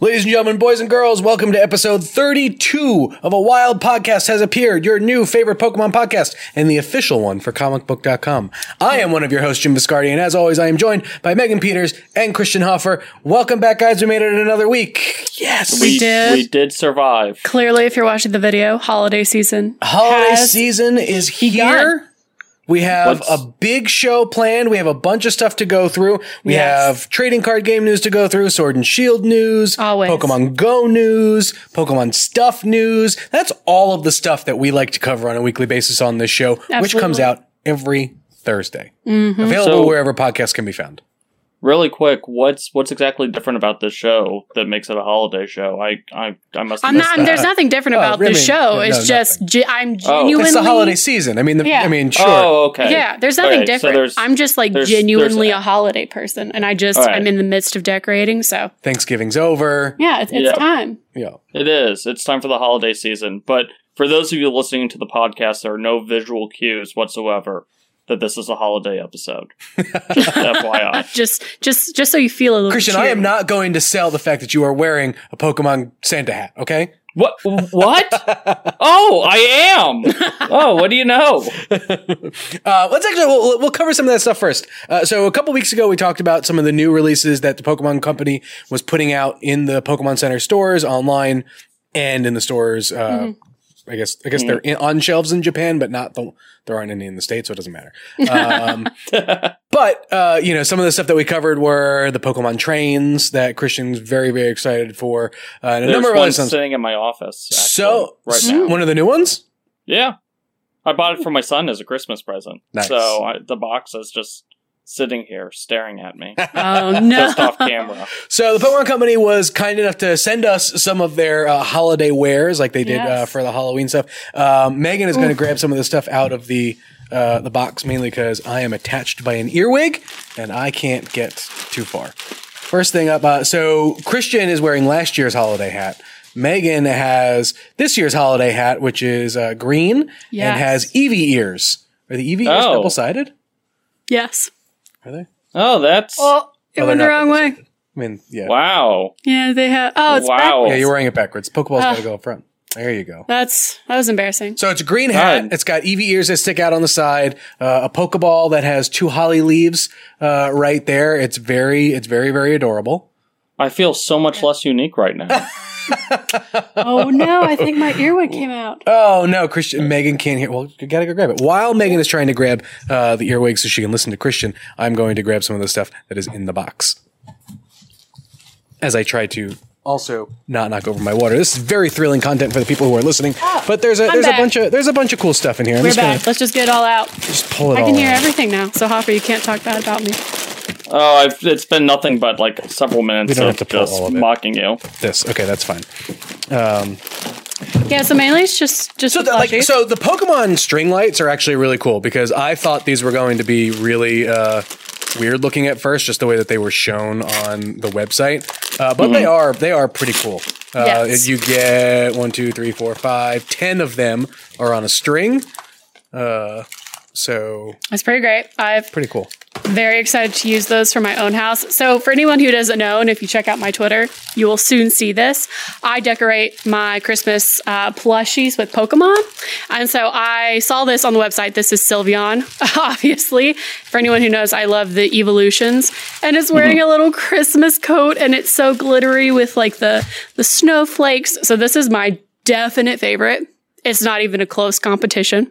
Ladies and gentlemen, boys and girls, welcome to episode 32 of A Wild Podcast Has Appeared, your new favorite Pokemon podcast and the official one for comicbook.com. I am one of your hosts, Jim Viscardi, and as always, I am joined by Megan Peters and Christian Hoffer. Welcome back, guys. We made it another week. Yes. We did. We did survive. Clearly, if you're watching the video, holiday season. Holiday has season is begun. here. We have What's- a big show planned. We have a bunch of stuff to go through. We Yes. have trading card game news to go through, Sword and Shield news, Always. Pokemon Go news, Pokemon stuff news. That's all of the stuff that we like to cover on a weekly basis on this show, which comes out every Thursday. Mm-hmm. Available So- wherever podcasts can be found. Really quick, what's what's exactly different about this show that makes it a holiday show? I I, I must have I'm not. that. There's nothing different Oh, about I this show. no, it's no, just ge- I'm Oh. genuinely. It's the holiday season. I mean, the, Yeah. I mean, sure. Oh, okay. Yeah, there's nothing Okay, so different. there's- I'm just like there's- genuinely there's- a holiday person, and I just All right. I'm in the midst of decorating. So Thanksgiving's over. yeah, it's, it's Yeah. time. Yeah. It is. It's time for the holiday season. But for those of you listening to the podcast, there are no visual cues whatsoever that this is a holiday episode. Just FYI. Just just just so you feel a little. Christian, I am not going to sell the fact that you are wearing a Pokemon Santa hat, okay? What? What? Oh, I am. Oh, what do you know? Uh, let's actually we'll, we'll cover some of that stuff first. Uh, so a couple weeks ago, we talked about some of the new releases that the Pokemon Company was putting out in the Pokemon Center stores, online, and in the stores. Uh, I guess I guess they're in, on shelves in Japan, but not the there aren't any in the states, so it doesn't matter. Um, but uh, you know, some of the stuff that we covered were the Pokemon trains that Christian's very very excited for, uh, and a There's number of one other stuff. sitting in my office. Actually, So right now, one of the new ones. yeah, I bought it for my son as a Christmas present. Nice. So I, the box is just sitting here staring at me, Oh no! just off camera. So the Pokemon Company was kind enough to send us some of their uh, holiday wares, like they did uh, for the Halloween stuff. Um, Megan is going to grab some of the stuff out of the uh, the box, mainly because I am attached by an earwig and I can't get too far. First thing up, uh, so Christian is wearing last year's holiday hat. Megan has this year's holiday hat, which is uh, green and has Eevee ears. Are the Eevee ears Oh. double sided? yes. Are they? Oh, that's Oh, it Oh, went the not wrong way. double-sided. I mean, yeah. wow. Yeah, they have. Oh, it's Wow. backwards. Yeah, you're wearing it backwards. Pokeball's got to Ah. go up front. There you go. That's that was embarrassing. So it's a green hat. God. It's got Eevee ears that stick out on the side. Uh, a Pokeball that has two holly leaves uh, right there. It's very, it's very, very adorable. I feel so much less unique right now. oh no! I think my earwig came out. Oh no, Christian, Megan can't hear. Well, you gotta go grab it. While Megan is trying to grab uh, the earwig so she can listen to Christian, I'm going to grab some of the stuff that is in the box. As I try to also not knock over my water. This is very thrilling content for the people who are listening. But there's a there's back. a bunch of there's a bunch of cool stuff in here. I'm We're just gonna. Let's just get it all out. just pull it I all can hear out. everything now. So Hoffer, you can't talk bad about me. Oh, I've, it's been nothing but like several minutes don't of have to pull just all of it. mocking you. This okay, that's fine. Yeah. So mainly it's just just So, the the, like, plushies. so the Pokemon string lights are actually really cool because I thought these were going to be really uh, weird looking at first, just the way that they were shown on the website. Uh, but they are they are pretty cool. Uh, Yes. You get one, two, three, four, five, ten of them are on a string. Uh, so It's pretty great. I've pretty cool. Very excited to use those for my own house. So, for anyone who doesn't know, and if you check out my Twitter, you will soon see this. I decorate my Christmas uh, plushies with Pokemon. And so I saw this on the website. This is Sylveon, obviously. For anyone who knows, I love the evolutions. And it's wearing a little Christmas coat and it's so glittery with like the, the snowflakes. So, this is my definite favorite. It's not even a close competition.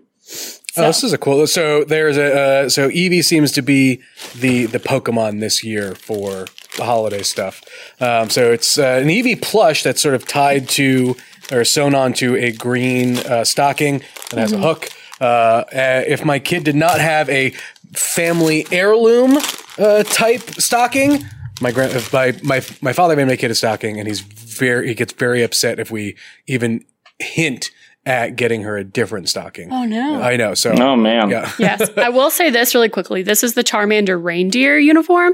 Oh, this is a cool. So there's a uh, so Eevee seems to be the the Pokemon this year for the holiday stuff. Um, so it's uh, an Eevee plush that's sort of tied to or sewn onto a green uh, stocking and has a hook. Uh, uh, if my kid did not have a family heirloom uh, type stocking, my grand my my my father made my kid a stocking, and he's very he gets very upset if we even hint at getting her a different stocking. Oh no. I know. So Oh man. yeah. yes, I will say this really quickly. This is the Charmander reindeer uniform.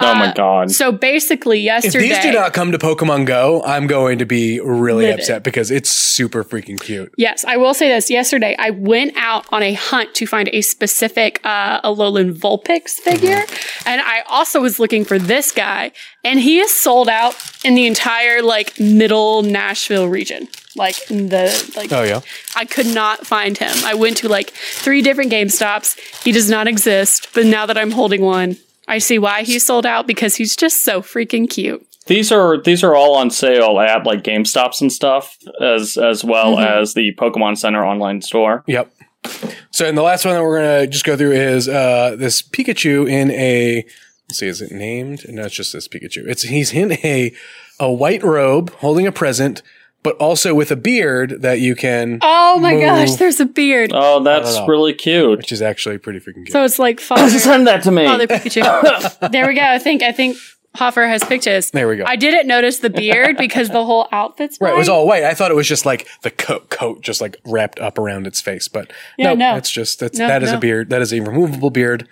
Oh my Uh, god. So basically, yesterday If yesterday. these do not come to Pokemon Go, I'm going to be really Livid. upset because it's super freaking cute. Yes, I will say this. Yesterday, I went out on a hunt to find a specific uh, Alolan Vulpix figure, and I also was looking for this guy, and he is sold out in the entire like middle Nashville region. Like in the like, Oh yeah. I could not find him. I went to like three different GameStops. He does not exist. But now that I'm holding one, I see why he's sold out because he's just so freaking cute. These are these are all on sale at like GameStops and stuff, as as well Mm-hmm. as the Pokemon Center online store. Yep. So, and the last one that we're gonna just go through is uh, this Pikachu in a. Let's see, is it named? No, it's just this Pikachu. It's he's in a a white robe, holding a present, but also with a beard that you can, Oh my Move. gosh, there's a beard. Oh, that's know. really cute. which is actually pretty freaking cute. So it's like father. Send that to me. Father Pikachu. there we go. I think I think Hoffer has pictures. there we go. I didn't notice the beard because the whole outfit's Right, it was all white. I thought it was just like the coat, coat just like wrapped up around its face, but Yeah, no, no. that's just that's No, that is no. a beard. That is a removable beard.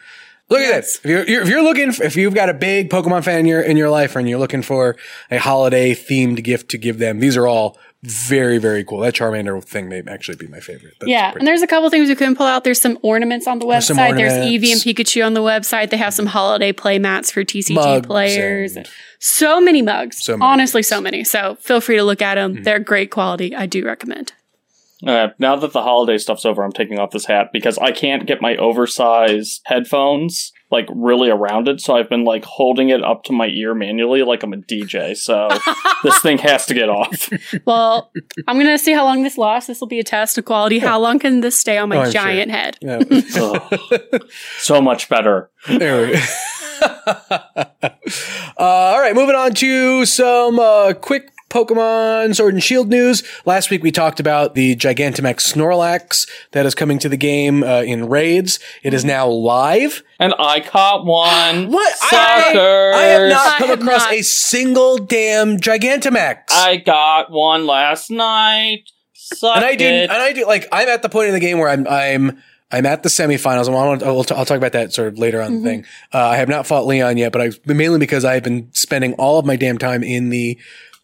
Look at this. If you're, you're if you're looking if you've got a big Pokemon fan in your in your life and you're looking for a holiday themed gift to give them, these are all very very cool. That Charmander thing may actually be my favorite. That's Yeah, and there's a couple things you can pull out. There's some ornaments on the website. There's ornaments. Eevee and Pikachu on the website. They have some holiday play mats for TCG Mugs players. and- so many mugs. So many Honestly, so many. So feel free to look at Mm-hmm. them. They're great quality. I do recommend. Uh, now that the holiday stuff's over, I'm taking off this hat because I can't get my oversized headphones like really around it. So I've been like holding it up to my ear manually, like I'm a DJ. So this thing has to get off. Well, I'm gonna see how long this lasts. This will be a test of quality. How long can this stay on my Oh, I'm giant head? Yeah. Ugh. so much better. There we go. uh, all right, moving on to some uh, quick Pokemon Sword and Shield news. Last week we talked about the Gigantamax Snorlax that is coming to the game uh, in raids. It is now live. And I caught one. What? I, Suckers. I have not I come have across not. a single damn Gigantamax. I got one last night. Suck and I didn't. And I do like. I'm at the point in the game where I'm. I'm. I'm at the semifinals. and I'll, I'll, I'll talk about that sort of later on in the thing. Uh, I have not fought Leon yet, but I mainly because I've been spending all of my damn time in the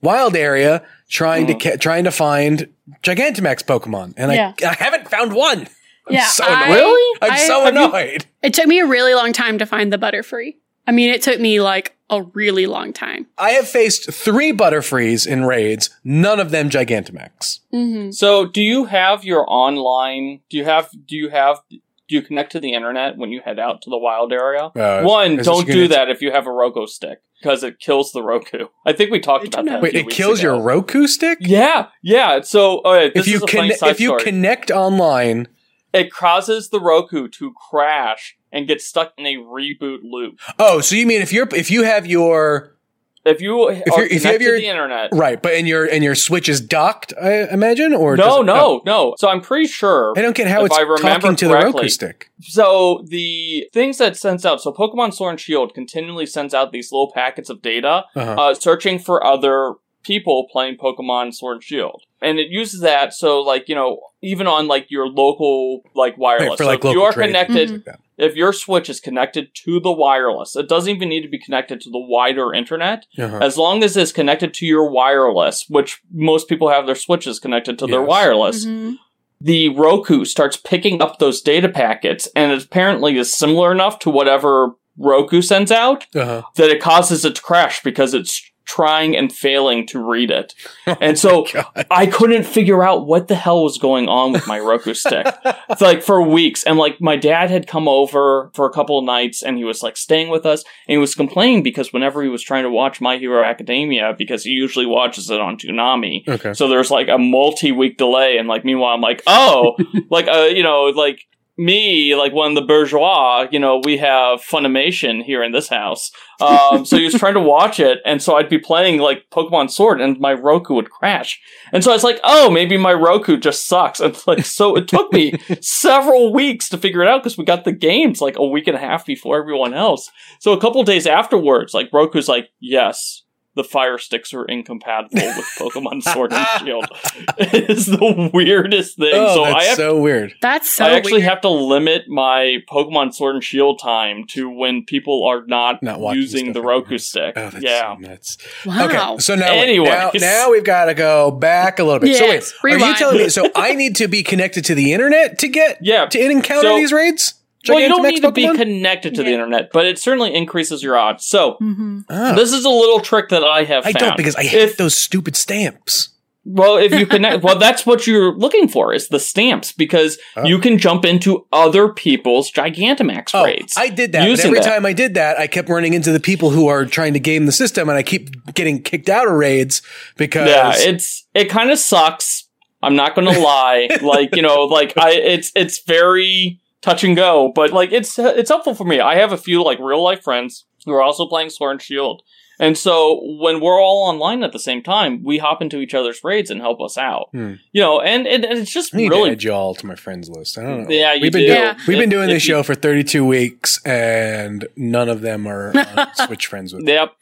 wild area trying to ca- trying to find Gigantamax Pokemon, and Yeah. I I haven't found one. I'm Yeah, so I- annoyed. Really? I'm I- so have you- annoyed. It took me a really long time to find the Butterfree. I mean, it took me like a really long time. I have faced three Butterfrees in raids, none of them Gigantamax. Mm-hmm. So, do you have your online? Do you have? Do you have? Do you connect to the internet when you head out to the wild area? Uh, One, is this don't do that if you have a Roku stick because it kills the Roku. I think we talked about that. Wait, it kills ago. your Roku stick? Yeah, yeah. So, right, this if you is a funny side if you story. connect online, it causes the Roku to crash and get stuck in a reboot loop. oh, so you mean if you're if you have your If you are you're- if you have your- the internet, right, but and your and your Switch is docked, I imagine, or no, it- no, no. So I'm pretty sure. I don't get how it's I remember talking to the Roku correctly, stick. So the things that sends out, so Pokemon Sword and Shield continually sends out these little packets of data, Uh-huh. uh, searching for other people playing Pokemon Sword and Shield, and it uses that. So like you know, even on like your local like wireless, Right, for, so like, if local you are trade. connected, that. If your Switch is connected to the wireless, it doesn't even need to be connected to the wider internet. Uh-huh. As long as it's connected to your wireless, which most people have their Switches connected to their wireless Mm-hmm. the Roku starts picking up those data packets, and it apparently is similar enough to whatever Roku sends out Uh-huh. that it causes it to crash because it's trying and failing to read it. And so God. I couldn't figure out what the hell was going on with my Roku stick. It's like for weeks. And like my dad had come over for a couple of nights and he was like staying with us and he was complaining because whenever he was trying to watch My Hero Academia, because he usually watches it on Toonami, Okay. so there's like a multi-week delay, and like meanwhile, I'm like, oh, like uh, you know, like me, like one of the bourgeois, you know, we have Funimation here in this house. Um, so he was trying to watch it, and so I'd be playing like Pokemon Sword, and my Roku would crash. And so I was like, oh, maybe my Roku just sucks. And like, so it took me several weeks to figure it out because we got the games like a week and a half before everyone else. So a couple days afterwards, like Roku's like, yes, the fire sticks are incompatible with Pokemon Sword and Shield. It's the weirdest thing. Oh, so that's I have so weird. That's so I actually weird. have to limit my Pokemon Sword and Shield time to when people are not, Not using the Roku anymore. stick. Oh, that's yeah. so nuts. wow. Okay, so now, wait, Anyways. now, now we've got to go back a little bit. so wait, Yes, are you telling me? So I need to be connected to the internet to get Yeah. to encounter So- these raids? Well, you don't Gigantamax need to be connected to the internet, but it certainly increases your odds. So, hmm Oh, this is a little trick that I have I found. don't because I hate If- those stupid stamps. Well, if you connect, well, that's what you're looking for is the stamps because Oh. you can jump into other people's Gigantamax Oh, raids. I did that. But Using every that. time I did that, I kept running into the people who are trying to game the system, and I keep getting kicked out of raids because yeah, it's it kind of sucks. I'm not going to lie. like you know, like I, it's it's very touch and go, but like it's it's helpful for me. I have a few like real life friends who are also playing Sword and Shield. And so when we're all online at the same time, we hop into each other's raids and help us out. Hmm. You know, and, and, and it's just I need really to add you all to my friends list. I don't know. Yeah, you we've been do. doing- Yeah. we've been doing if this you- show for 32 weeks, and none of them are on Switch friends with. me. Yep,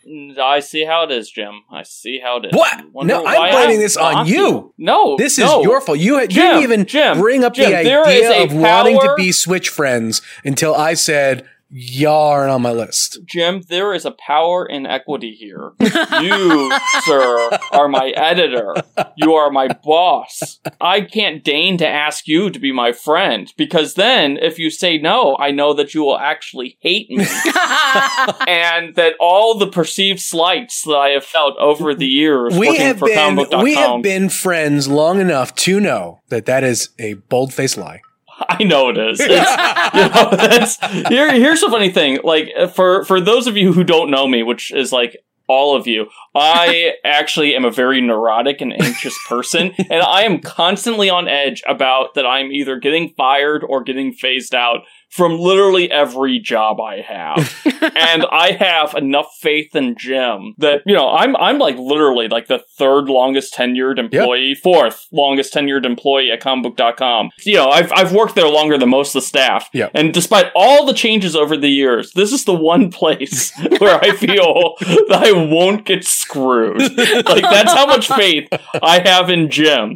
I see how it is, Jim. I see how it is. What? Wonder No, I'm blaming this on blocked you. No, This is no. your fault. You, you Jim, didn't even Jim, bring up Jim, the idea a of wanting to be Switch friends until I said y'all aren't on my list. Jim, there is a power in equity here. You, sir, are my editor. You are my boss. I can't deign to ask you to be my friend because then, if you say no, I know that you will actually hate me. and that all the perceived slights that I have felt over the years We working have for been we have been friends long enough to know that that is a bold faced lie. I know it is. It's, you know, here, here's the funny thing. Like for for those of you who don't know me, which is like all of you, I actually am a very neurotic and anxious person, and I am constantly on edge about that I'm either getting fired or getting phased out from literally every job I have. and I have enough faith in Jim that you know I'm I'm like literally like the third longest tenured employee, fourth longest tenured employee at comicbook.com. You know, I've I've worked there longer than most of the staff. Yeah. And despite all the changes over the years, this is the one place where I feel that I won't get screwed. like that's how much faith I have in Jim.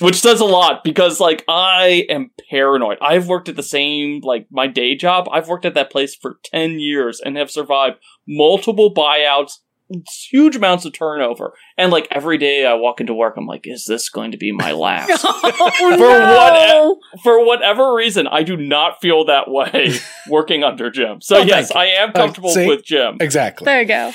Which says a lot because like I am paranoid. I've worked at the same like my day job. I've worked at that place for 10 years and have survived multiple buyouts, huge amounts of turnover. And like every day I walk into work I'm like is this going to be my last? oh, For no. For whatever reason, I do not feel that way working under Jim. So Oh, yes, I am uh, comfortable see? with Jim. Exactly. There you go.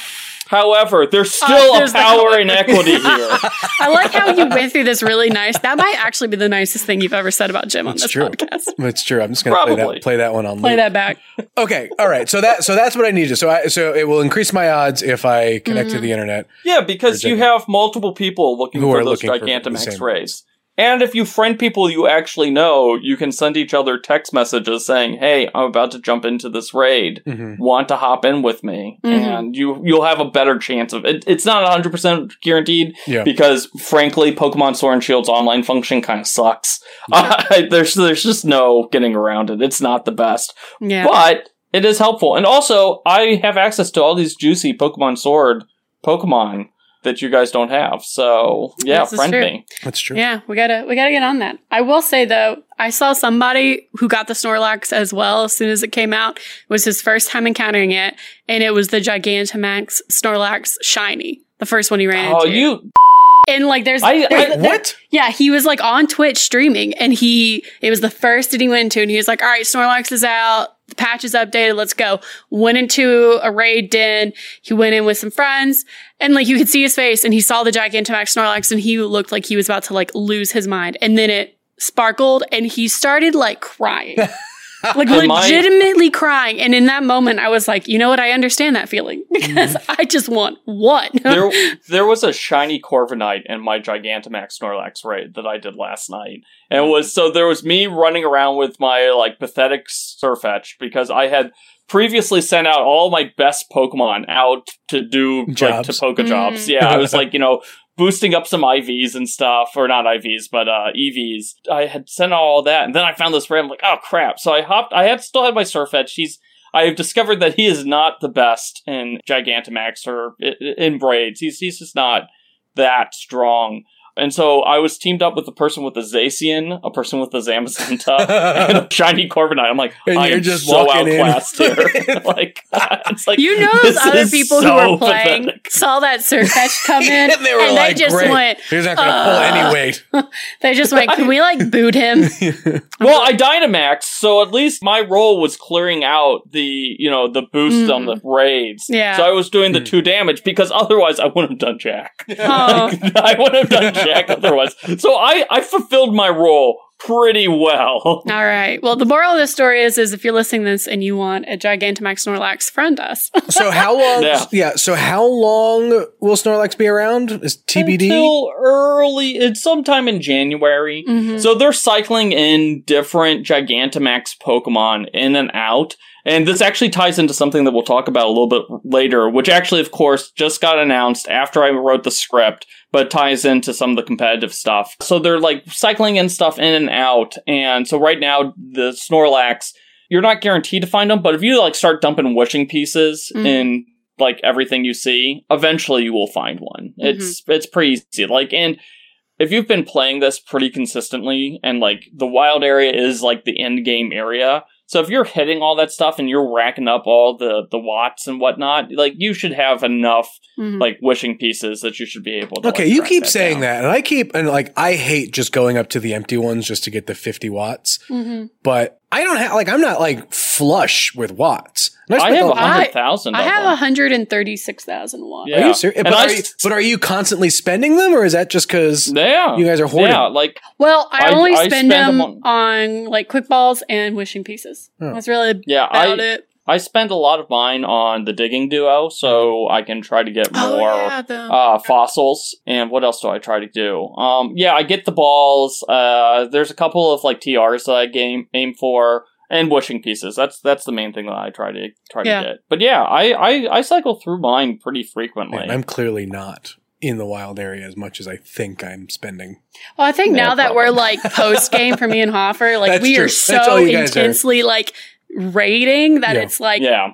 However, there's still Oh, a there's the power however. in equity here. I like how you went through this really nice. That might actually be the nicest thing you've ever said about Jim on That's this true. podcast. It's true. I'm just gonna play that, play that one on Play loop. that back. Okay, all right. So that so that's what I need to. So I so it will increase my odds if I connect Mm-hmm. to the internet. Yeah, because you have multiple people looking Who for those looking for the Gigantamax same rays. And if you friend people you actually know, you can send each other text messages saying, "Hey, I'm about to jump into this raid. Mhm. Want to hop in with me?" Mhm. And you you'll have a better chance of it. It's not 100 percent guaranteed Yeah. because, frankly, Pokemon Sword and Shield's online function kind of sucks. Uh, there's there's just no getting around it. It's not the best, Yeah. but it is helpful. And also, I have access to all these juicy Pokemon Sword Pokemon that you guys don't have. So yeah, This friend me. That's true. Yeah, we gotta we gotta get on that. I will say though, I saw somebody who got the Snorlax as well as soon as it came out. It was his first time encountering it, and it was the Gigantamax Snorlax shiny, the first one he ran Oh, into. you and like there's, I- there's I- there- What? yeah, he was like on Twitch streaming, and he it was the first that he went into, and he was like, "All right, Snorlax is out." The patch is updated. Let's go. Went into a raid den. He went in with some friends and like you could see his face and he saw the Gigantamax Snorlax and he looked like he was about to like lose his mind. And then it sparkled and he started like crying. like And my- legitimately crying. And in that moment, I was like, you know what? I understand that feeling because I just want one. there there was a shiny Corviknight in my Gigantamax Snorlax raid that I did last night. And it was so there was me running around with my like pathetic Sirfetch'd because I had previously sent out all my best Pokemon out to do like to Jobs. Poke jobs. Mm. Yeah, I was like, you know, boosting up some IVs and stuff, or not IVs, but uh EVs. I had sent all that, and then I found this raid. I'm like, oh crap! So I hopped. I had still had my Sirfetch'd. He's I have discovered that he is not the best in Gigantamax or in braids. He's he's just not that strong. And so I was teamed up with a person with a Zacian, a person with a Zamazenta, and a shiny Corviknight. I'm like, And I you're am just so walking in. outclassed here. like, it's like You know those other people so who were playing pathetic. saw that Sirfetch'd come in and they were like, they just great. went He's not going to pull "Uh." any weight. they just went, Can we like boot him? Well, I Dynamax, so at least my role was clearing out the, you know, the boost on the raids. Yeah. So I was doing the Mm. two damage because otherwise I wouldn't have done Jack. Oh. I wouldn't have done Jack otherwise. So I, I fulfilled my role pretty well. All right. Well, the moral of the story is, is if you're listening to this and you want a Gigantamax Snorlax, friend us. So how long? Yeah. Yeah. So how long will Snorlax be around? Is TBD? Until early, it's sometime in January. Mhm. So they're cycling in different Gigantamax Pokemon in and out. And this actually ties into something that we'll talk about a little bit later, which actually, of course, just got announced after I wrote the script, but ties into some of the competitive stuff. So they're like cycling in stuff in and out. And so right now, the Snorlax, you're not guaranteed to find them, but if you like start dumping wishing pieces Mhm. in like everything you see, eventually you will find one. It's it's pretty easy. Like and if you've been playing this pretty consistently and like the wild area is like the end game area so if you're hitting all that stuff and you're racking up all the the watts and whatnot like you should have enough Mhm. like wishing pieces that you should be able to Okay, like, you track keep saying down. that, and I keep and like I hate just going up to the empty ones just to get the fifty watts. Mhm. But I don't have like I'm not like flush with watts. And i spent have a- a hundred thousand I have them. 136,000 watts. Yeah. Are you serious? But I are, you, but are you constantly spending them, or is that just because yeah you guys are hoarding? yeah like Well, I, I- only I spend spend them them on, like quick balls and wishing pieces. Oh. That's really yeah about i it. I spend a lot of mine on the digging duo so i can try to get more Oh, yeah, the, uh, fossils. And what else do I try to do? Um, yeah, I get the balls. Uh, there's a couple of like TRs that I game aim for, and wishing pieces. That's that's the main thing that I try to try Yeah. to get. But yeah, I, I I cycle through mine pretty frequently. Man, I'm clearly not in the wild area as much as I think I'm spending. well, I think No now that we're like post game for me and Hoffer, like That's we true. are so all you guys are. intensely like rating that Yeah. it's like yeah,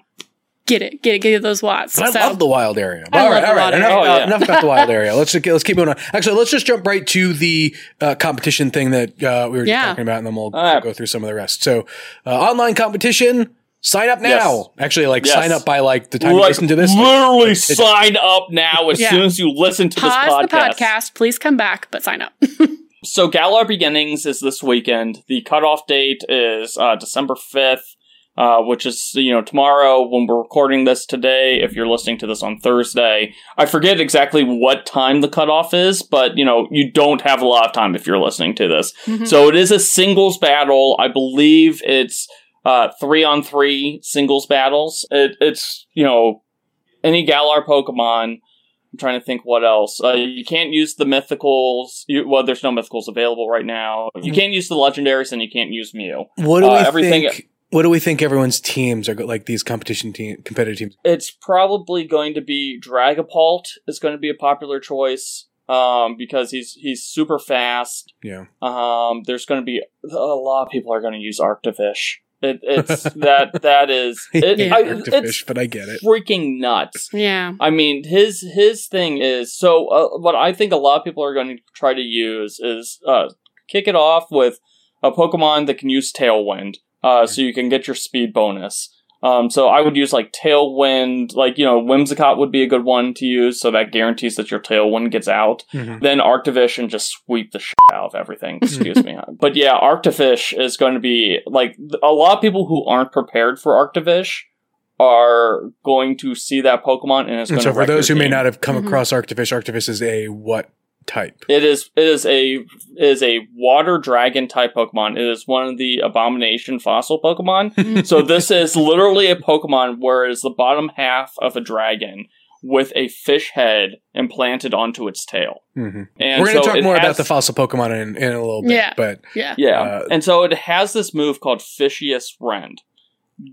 get it, get it, get those watts. But so I love the wild area. I all love right, all right. Enough, area. Oh, yeah. enough about the wild area. Let's just let's keep going on. Actually, let's just jump right to the uh, competition thing that uh, we were Yeah. talking about, and then we'll All right. go through some of the rest. So, uh, online competition. Sign up now. Yes. Actually, like Yes. sign up by like the time you listen to this. literally It- it- sign up now as Yeah. soon as you listen to this pause podcast. the podcast. Please come back, but sign up. So Galar Beginnings is this weekend. The cutoff date is uh, December fifth, uh, which is you know tomorrow when we're recording this today. If you're listening to this on Thursday, I forget exactly what time the cutoff is, but you know you don't have a lot of time if you're listening to this. Mhm. So it is a singles battle. I believe it's uh, three on three singles battles. It, it's you know any Galar Pokemon. I'm trying to think what else. Uh, you can't use the mythicals. You, well, there's no mythicals available right now. You can't use the legendaries, and you can't use Mew. What do Uh, we everything- think? What do we think everyone's teams are go- like? These competition team, competitive teams. It's probably going to be Dragapult is going to be a popular choice um, because he's he's super fast. Yeah. Um, there's going to be a lot of people are going to use Arctovish. It, it's that that is it, Yeah. I, Hard it's fish, but I get it. freaking nuts. yeah. I mean, his his thing is so. Uh, what I think a lot of people are going to try to use is uh, kick it off with a Pokemon that can use Tailwind, uh, so you can get your speed bonus. Um, so I would use like Tailwind, like you know, Whimsicott would be a good one to use, so that guarantees that your Tailwind gets out. Mhm. Then Arctovish and just sweep the shit out of everything. Excuse me, but yeah, Arctovish is going to be like a lot of people who aren't prepared for Arctovish are going to see that Pokemon and it's And going so to for those who your may not have come Mhm. across Arctovish, Arctovish is a what type? It is it is a is a water dragon type Pokemon. It is one of the abomination fossil Pokemon. so this is literally a Pokemon where it's the bottom half of a dragon with a fish head implanted onto its tail. hmm And We're going to so talk it more about the fossil Pokemon in, in a little bit. Yeah. But Yeah. Yeah. Uh, and so it has this move called Fishious Rend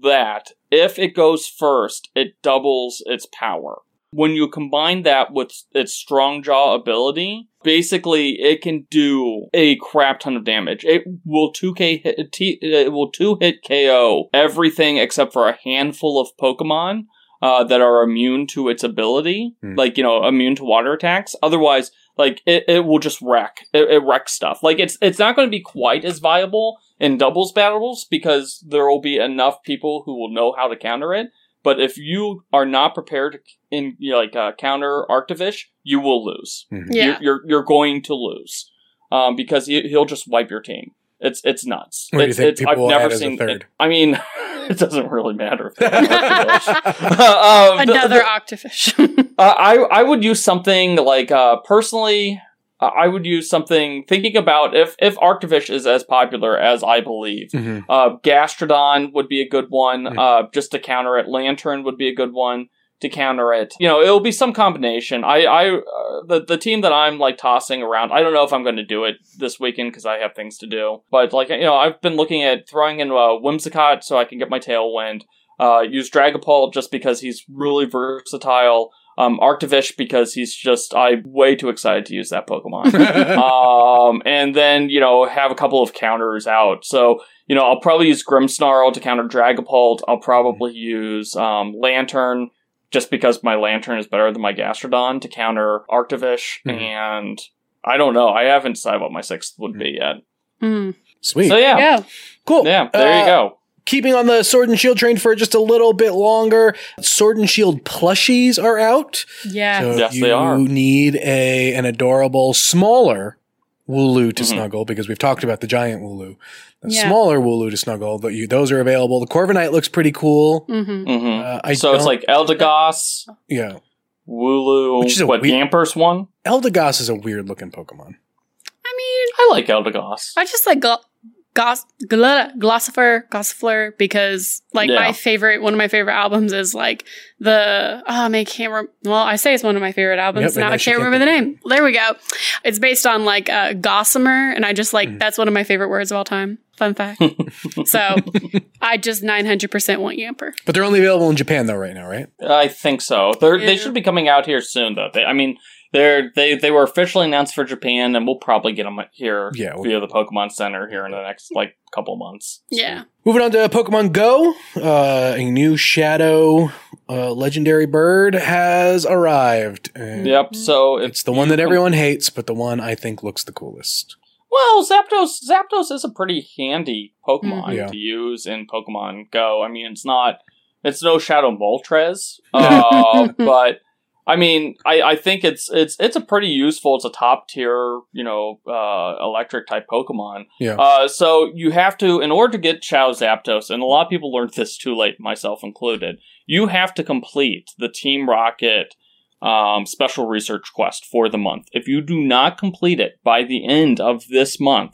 that if it goes first, it doubles its power. When you combine that with its strong jaw ability, basically it can do a crap ton of damage. It will 2k hit, it will 2 hit KO everything except for a handful of Pokemon uh, that are immune to its ability, Hmm. like you know, immune to water attacks. Otherwise, like it, it will just wreck. It, it wrecks stuff. Like it's it's not going to be quite as viable in doubles battles because there will be enough people who will know how to counter it. But if you are not prepared in you know, like uh, counter Arctovish, you will lose. Mhm. Yeah. You're, you're you're going to lose um, because he, he'll just wipe your team. It's it's nuts. What do you think it's, people I've never add as a seen. third? I mean, it doesn't really matter. If they're Um, Another the- octofish. uh, I I would use something like uh, personally. I would use something thinking about if if Arctovish is as popular as I believe. Mhm. Uh, Gastrodon would be a good one. Mhm. Uh, just to counter it. Lanturn would be a good one to counter it. You know, it'll be some combination. I, I, uh, the the team that I'm like tossing around. I don't know if I'm going to do it this weekend because I have things to do. But like you know, I've been looking at throwing in uh, Whimsicott so I can get my Tailwind. Uh, use Dragapult just because he's really versatile. Um, Arctovish because he's just I'm way too excited to use that Pokemon um, and then you know have a couple of counters out. So you know I'll probably use Grimmsnarl to counter Dragapult. I'll probably use um, Lanturn just because my Lanturn is better than my Gastrodon to counter Arctovish. Mhm. And I don't know. I haven't decided what my sixth would be yet. Mm-hmm. Sweet. So yeah, yeah, Cool. Yeah. there Uh, you go. Keeping on the Sword and Shield train for just a little bit longer, Sword and Shield plushies are out. Yeah. So Yes, you they are. need a an adorable smaller Wooloo to Mhm. snuggle because we've talked about the giant Wooloo. The Yeah. smaller Wooloo to snuggle, but you, those are available. The Corviknight looks pretty cool. hmm hmm Uh, I so it's like Eldegoss, yeah, Wooloo, Which is a what weird- Yamper's one. Eldegoss is a weird looking Pokemon. I mean, I like Eldegoss. I just like gl- Goss, gl- Glossifer, Gossifleur, because like Yeah. my favorite, one of my favorite albums is like the, oh, man, I can't remember. Well, I say it's one of my favorite albums. Yep, now now I can't can't remember the name. There we go. It's based on like uh, Gossamer, and I just like, Mhm. that's one of my favorite words of all time. Fun fact. so I just 900% want Yamper. But they're only available in Japan though right now, right? I think so. They're, They should be coming out here soon, though. They, I mean, they're they they were officially announced for Japan, and we'll probably get them here Yeah, we- via the Pokemon Center here in the next like couple months. Yeah. Moving on to Pokemon Go, uh, a new Shadow uh, legendary bird has arrived. And Yep. So if It's the one that everyone hates, but the one I think looks the coolest. Well, Zapdos Zapdos is a pretty handy Pokemon Mhm. Yeah. to use in Pokemon Go. I mean, it's not it's no Shadow Moltres, uh, but I mean, I, I think it's it's it's a pretty useful. It's a top tier, you know, uh, electric type Pokemon. Yeah. Uh, so you have to, in order to get Shadow Zapdos, and a lot of people learned this too late, myself included. You have to complete the Team Rocket um, special research quest for the month. If you do not complete it by the end of this month,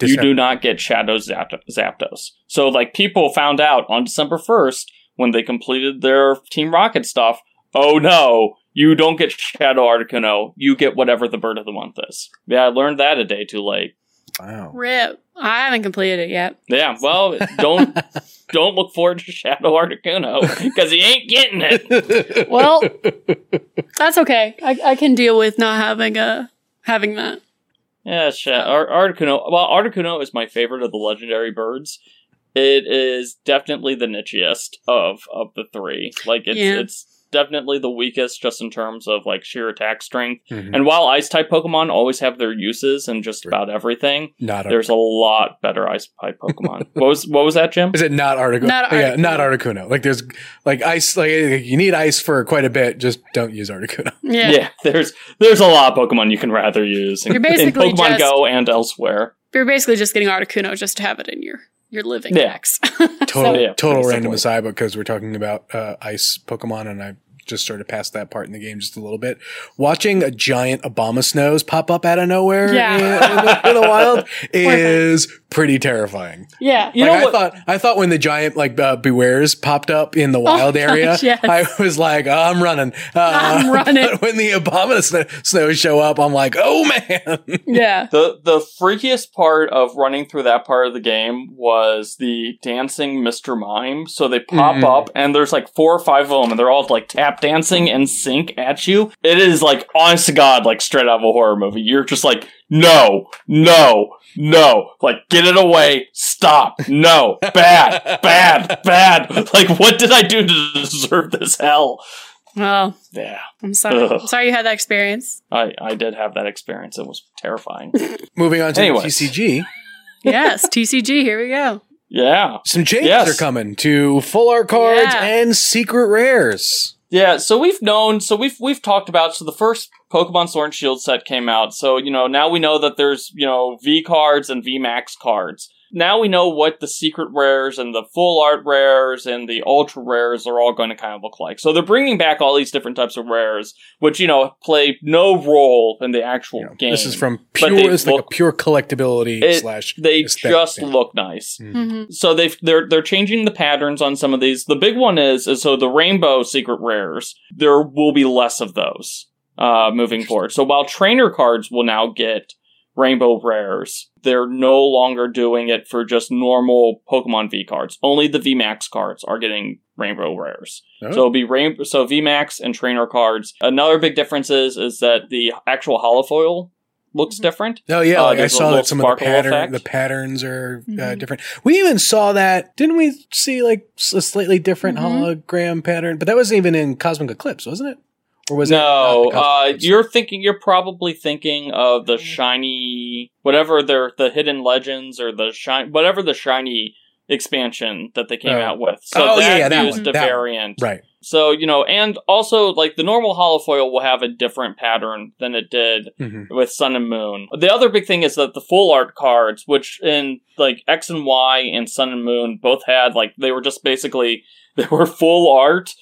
you do not get Shadow Zapdos. So, like, people found out on December 1st when they completed their Team Rocket stuff oh no, you don't get Shadow Articuno. You get whatever the bird of the month is. Yeah, I learned that a day too late. Wow. Rip. I haven't completed it yet. Yeah, well, don't don't look forward to Shadow Articuno because he ain't getting it. Well, that's okay. I, I can deal with not having a having that. Yeah, Sha- Ar- Articuno. Well, Articuno is my favorite of the legendary birds. It is definitely the nichiest of of the three. Like it's Yeah. it's definitely the weakest just in terms of like sheer attack strength. Mhm. And while ice type Pokemon always have their uses in just Right. about everything, Not a, there's a lot better ice type Pokemon. what was what was that, Jim? is it not Articuno? Not yeah, Articuno. not Articuno. Like there's like ice. Like you need ice for quite a bit. Just don't use Articuno. Yeah. Yeah, there's there's a lot of Pokemon you can rather use in, You're in Pokemon just- Go and elsewhere. You're basically just getting Articuno just to have it in your your living Yeah. decks. Total, Yeah, total random simply. aside, because we're talking about uh, ice Pokemon, and I just sort of past that part in the game just a little bit. Watching a giant Abomasnows pop up out of nowhere Yeah. in, in the, in the wild is pretty terrifying. yeah. You like know I what- thought, I thought when the giant like uh, Bewears popped up in the wild gosh, area, yes. I was like, oh, I'm running. Uh, I'm running. But when the Abomasnow, snows show up, I'm like, oh man. Yeah. The the freakiest part of running through that part of the game was the dancing Mr. Mime. So they pop Mhm. up and there's like four or five of them and they're all like tap tap dancing and sync at you. It is like honest to God, like straight out of a horror movie. You're just like, no, no, no. Like, get it away. Stop. No. Bad, bad, bad. Like, what did I do to deserve this hell? Well, Yeah, I'm sorry. Ugh. I'm sorry you had that experience. I, I did have that experience. It was terrifying. Moving on to Anyways. TCG. Yes, TCG. Here we go. Yeah. Some changes Yes. are coming to full art cards Yeah. and secret rares. Yeah, so we've known, so we've we've talked about. So the first Pokemon Sword and Shield set came out. So you know now we know that there's you know V cards and V Max cards. Now we know what the secret rares and the full art rares and the ultra rares are all going to kind of look like. So they're bringing back all these different types of rares, which you know play no role in the actual You know, game. This is from pure. they It's like a pure collectability It- slash. they aesthetic just thing. look nice. hmm So they've they're they're changing the patterns on some of these. The big one is is so the rainbow secret rares. There will be less of those uh, moving forward. So while trainer cards will now get rainbow rares, they're no longer doing it for just normal Pokemon V cards. Only the V Max cards are getting rainbow rares. Oh. So it'll be rain- so V Max and trainer cards. Another big difference is is that the actual holofoil looks Mhm. different. Oh yeah, Uh, like I saw that some of the sparkle pattern, effect. the patterns are uh, Mhm. different. We even saw that, didn't we? See like a slightly different Mhm. hologram pattern, but that wasn't even in Cosmic Eclipse, wasn't it? Or was it? no, not uh, you're thinking. You're probably thinking of the Mhm. shiny, whatever they're the hidden legends or the shine, whatever the shiny expansion that they came Oh. out with. So Oh, that yeah, yeah, that used one, the that one. variant. right. So you know, and also like the normal holofoil will have a different pattern than it did hmm with Sun and Moon. The other big thing is that the full art cards, which in like X and Y and Sun and Moon both had like they were just basically they were full art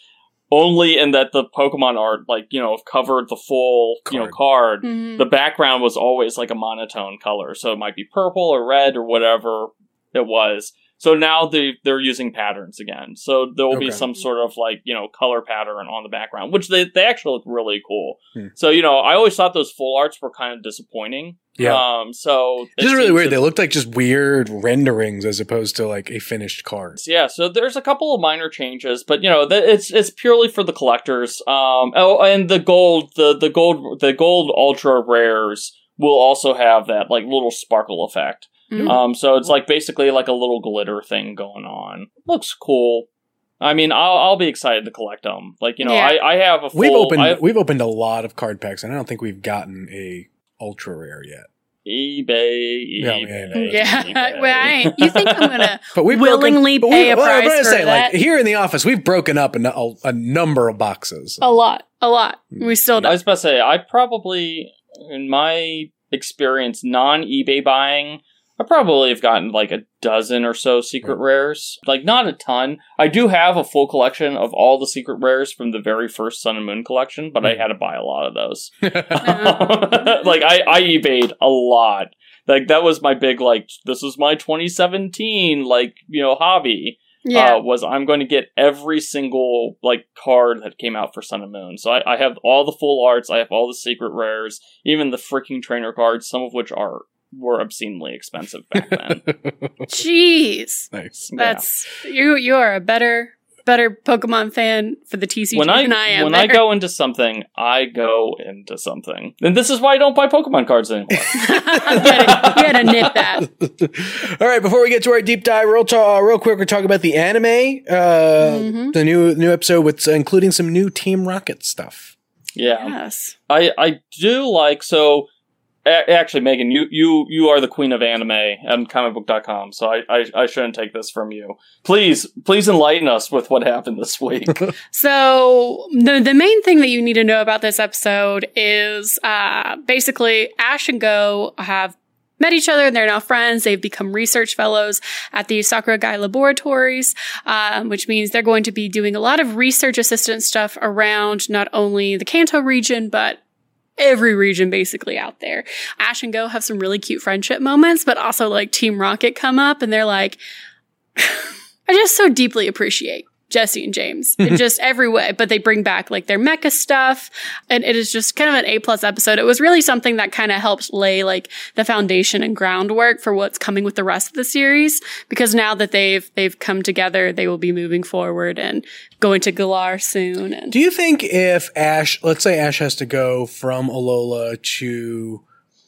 only in that the Pokemon art like, you know, covered the full, you know, card. Mhm. The background was always like a monotone color, so it might be purple or red or whatever it was. So now they they're using patterns again. So there will be some sort of like you know color pattern on the background, which they they actually look really cool. Hmm. So you know I always thought those full arts were kind of disappointing. Yeah. Um. So it Just really weird. to- They looked like just weird renderings as opposed to like a finished card. yeah, so there's a couple of minor changes, but you know, th- it's it's purely for the collectors. Um, oh, and the gold, the the gold, the gold ultra rares will also have that like little sparkle effect. Mhm. Um, so it's like basically like a little glitter thing going on. Looks cool. I mean, I'll I'll be excited to collect them. Like you know, Yeah. I I have a full. We've opened I have we've opened a lot of card packs, and I don't think we've gotten a ultra rare yet. eBay, Yeah, eBay, yeah. eBay. well, I ain't, you think I'm gonna But we've willingly broken, but pay a well, I'm price gonna for say, that? like here in the office, we've broken up a, nu- a number of boxes. a lot, a lot. We still I don't. I was about to say, I probably, in my experience, non eBay buying, I probably have gotten like a dozen or so secret rares. Like, not a ton. I do have a full collection of all the secret rares from the very first Sun and Moon collection, but I had to buy a lot of those. like, I, I eBayed a lot. Like, that was my big, like, this was my 2017, like, you know, hobby yeah. uh, was I'm going to get every single like card that came out for Sun and Moon. So I, I have all the full arts, I have all the secret rares, even the freaking trainer cards, some of which are were obscenely expensive back then. Jeez, nice. Yeah. that's you. You are a better, better Pokemon fan for the TCG when I, than I am. when I go into something, I go into something, and this is why I don't buy Pokemon cards anymore. you, had to, you had to nip that. All right, before we get to our deep dive, real ta- real quick, we're talking about the anime, uh, Mhm. the new new episode with uh, including some new Team Rocket stuff. yeah, Yes. I I do like so. A- Actually, Megan, you, you you are the queen of anime and comicbook.com, so I, I I shouldn't take this from you. Please please enlighten us with what happened this week. So the the main thing that you need to know about this episode is uh, basically Ash and Go have met each other and they're now friends. They've become research fellows at the Sakuragi Laboratories, um, which means they're going to be doing a lot of research assistant stuff around not only the Kanto region but every region basically out there. Ash and Go have some really cute friendship moments, but also like Team Rocket come up and they're like, I just so deeply appreciate Jessie and James in just every way, but they bring back like their mecha stuff. And it is just kind of an A plus episode. It was really something that kind of helps lay like the foundation and groundwork for what's coming with the rest of the series. Because now that they've, they've come together, they will be moving forward and going to Galar soon. And Do you think if Ash, let's say Ash has to go from Alola to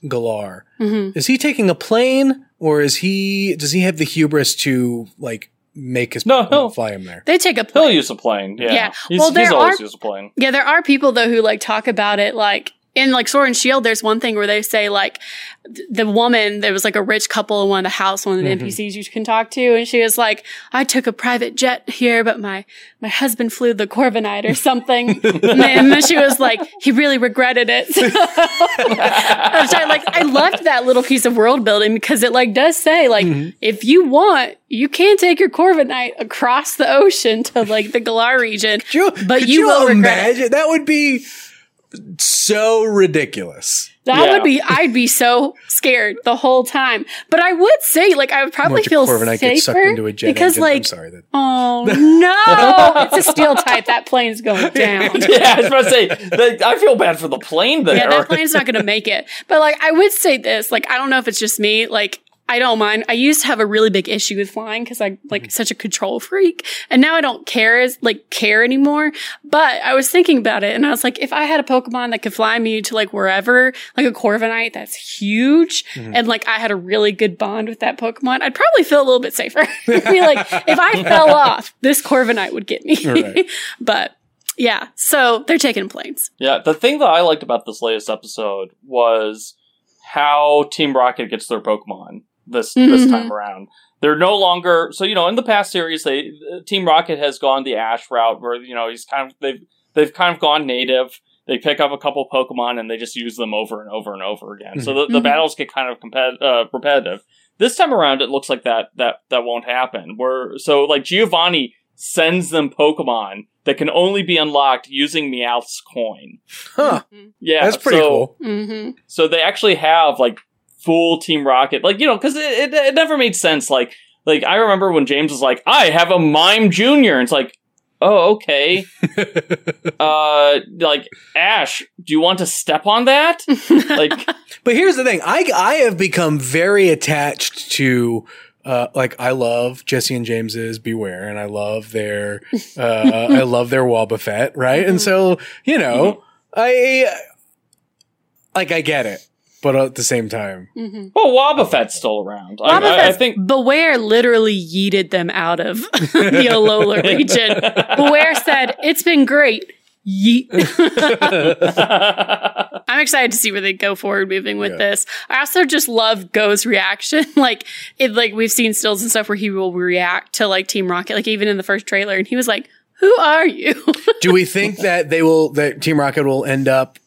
Galar, Mm-hmm. is he taking a plane or is he, does he have the hubris to like make his No, no. fly him there? they take a He'll use a plane. Yeah. Yeah. He's, Well, there he's always are- used a plane. Yeah, there are people though who like talk about it like in like Sword and Shield, there's one thing where they say like the woman, there was like a rich couple in one of the house, one of the mm-hmm. NPCs you can talk to, and she was like, I took a private jet here, but my my husband flew the Corviknight or something. and, then, she was like, he really regretted it. Which I like I loved that little piece of world building because it like does say like mm-hmm. if you want, you can take your Corviknight across the ocean to like the Galar region. You, But could you will regret it. imagine? That would be so ridiculous. That Yeah. would be, I'd be so scared the whole time. But I would say, like, I would probably Watch a feel Corviknight safer get sucked into a jet because, engine. I'm like, sorry that. oh no, it's a steel type. That plane's going down. yeah, I was about to say, that, I feel bad for the plane there. Yeah, that plane's not going to make it. But like, I would say this. Like, I don't know if it's just me. Like, I don't mind. I used to have a really big issue with flying because I'm Mm-hmm. like such a control freak, and now I don't care as like care anymore. But I was thinking about it, and I was like, if I had a Pokemon that could fly me to like wherever, like a Corviknight that's huge, Mm-hmm. and like I had a really good bond with that Pokemon, I'd probably feel a little bit safer. Be like, if I fell off, this Corviknight would get me. Right. but yeah, so they're taking planes. Yeah, the thing that I liked about this latest episode was how Team Rocket gets their Pokemon this this Mhm. time around. They're no longer so you know in the past series they Team Rocket has gone the Ash route where you know he's kind of they've they've kind of gone native. They pick up a couple Pokemon and they just use them over and over and over again. So the, the Mhm. battles get kind of compet- uh, repetitive. This time around, it looks like that that that won't happen. Where so like Giovanni sends them Pokemon that can only be unlocked using Meowth's coin. Huh. Yeah, That's pretty so, cool. Mm-hmm. So they actually have like full Team Rocket, like you know, because it, it it never made sense. Like like I remember when James was like, "I have a Mime Junior," and it's like, "Oh, okay." uh, like Ash, do you want to step on that? Like, But here's the thing: I I have become very attached to. Uh, like I love Jessie and James's Bewear, and I love their, uh, I love their Wobbuffet, right? And so you know, I like I get it, but at the same time, Mm-hmm. well, Wobbuffet's still around. I, I, I Wobbuffet's- think. Bewear literally yeeted them out of the Alola region. Bewear said, It's been great. Yeet. I'm excited to see where they go forward moving with Yeah. this. I also just love Goh's reaction. like it like we've seen stills and stuff where he will react to like Team Rocket, like even in the first trailer, and he was like, Who are you? do we think that they will that Team Rocket will end up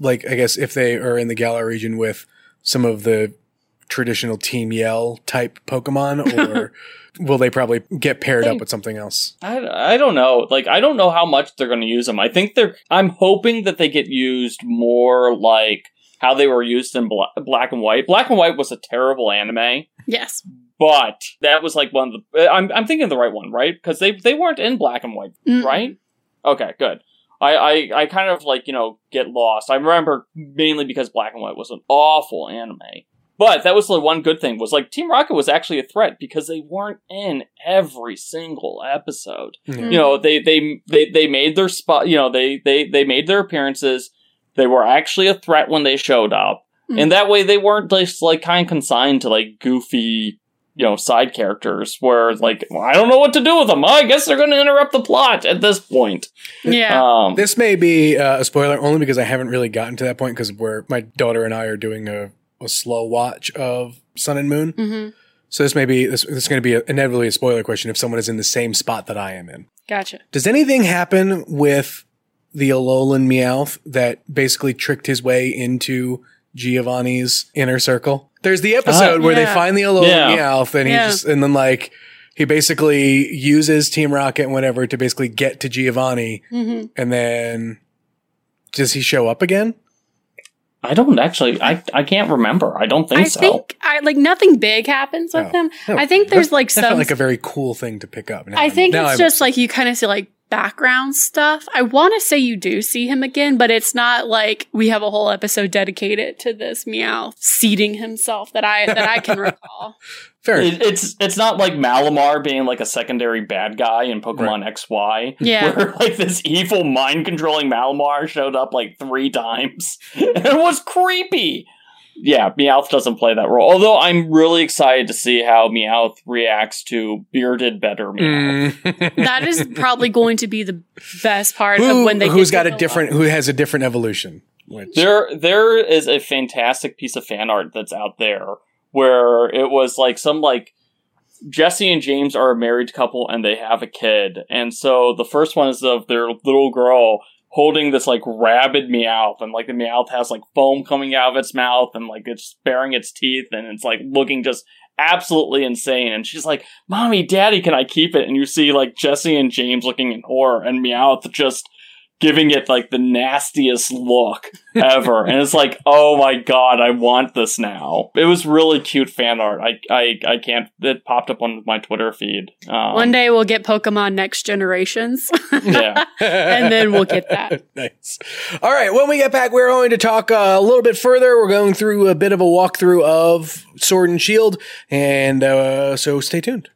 like I guess if they are in the Galar region with some of the traditional Team Yell type Pokemon, or will they probably get paired up with something else? I, I don't know. Like, I don't know how much they're going to use them. I think they're. I'm hoping that they get used more like how they were used in Bla- Black and White. Black and White was a terrible anime, yes. but that was like one of the. I'm I'm thinking of the right one, right? Because they they weren't in Black and White, Mm. right? Okay, good. I, I I kind of like you know get lost. I remember mainly because Black and White was an awful anime. But that was the one good thing was like Team Rocket was actually a threat because they weren't in every single episode Yeah. Mm. you know they they they, they made their spot you know they, they they made their appearances they were actually a threat when they showed up Mm. and that way they weren't just like kind of consigned to like goofy you know side characters where like well, i don't know what to do with them i guess they're going to interrupt the plot at this point Yeah. um This may be uh, a spoiler only because I haven't really gotten to that point because where my daughter and I are doing a, a slow watch of Sun and Moon. hmm So this may be this, this is going to be a, inevitably a spoiler question if someone is in the same spot that I am in. Gotcha. Does anything happen with the Alolan Meowth that basically tricked his way into Giovanni's inner circle? There's the episode where they find the Alolan Yeah. Meowth and he Yeah. just and then like he basically uses Team Rocket and whatever to basically get to Giovanni hmm and then does he show up again? I don't actually. I I can't remember. I don't think I so. think I like nothing big happens with Oh. him. No, I think there's like some. like a very cool thing to pick up. Now I I'm- think now it's I'm just like you kind of see like background stuff. I want to say you do see him again, but it's not like we have a whole episode dedicated to this meow seating himself that I that I can recall. fair. It, it's it's not like Malamar being like a secondary bad guy in Pokemon XY. Yeah. Where like this evil mind controlling Malamar showed up like three times. and it was creepy. Yeah, Meowth doesn't play that role. Although I'm really excited to see how Meowth reacts to bearded better Meowth. Mm. That is probably going to be the best part of when they who's get got to a the different, who has a different evolution? Which There, there is a fantastic piece of fan art that's out there where it was like some like Jessie and James are a married couple and they have a kid, and so the first one is of their little girl holding this like rabid Meowth, and like the Meowth has like foam coming out of its mouth, and like it's baring its teeth, and it's like looking just absolutely insane. And she's like, "Mommy, Daddy, can I keep it?" And you see like Jessie and James looking in horror, and Meowth just giving it like the nastiest look ever. and it's like, oh my god, I want this now. It was really cute fan art. I I, I can't. It popped up on my Twitter feed. Um, One day we'll get Pokemon Next Generations, yeah. and then we'll get that. nice. All right. When we get back, we're going to talk uh, a little bit further. We're going through a bit of a walkthrough of Sword and Shield, and uh, so stay tuned.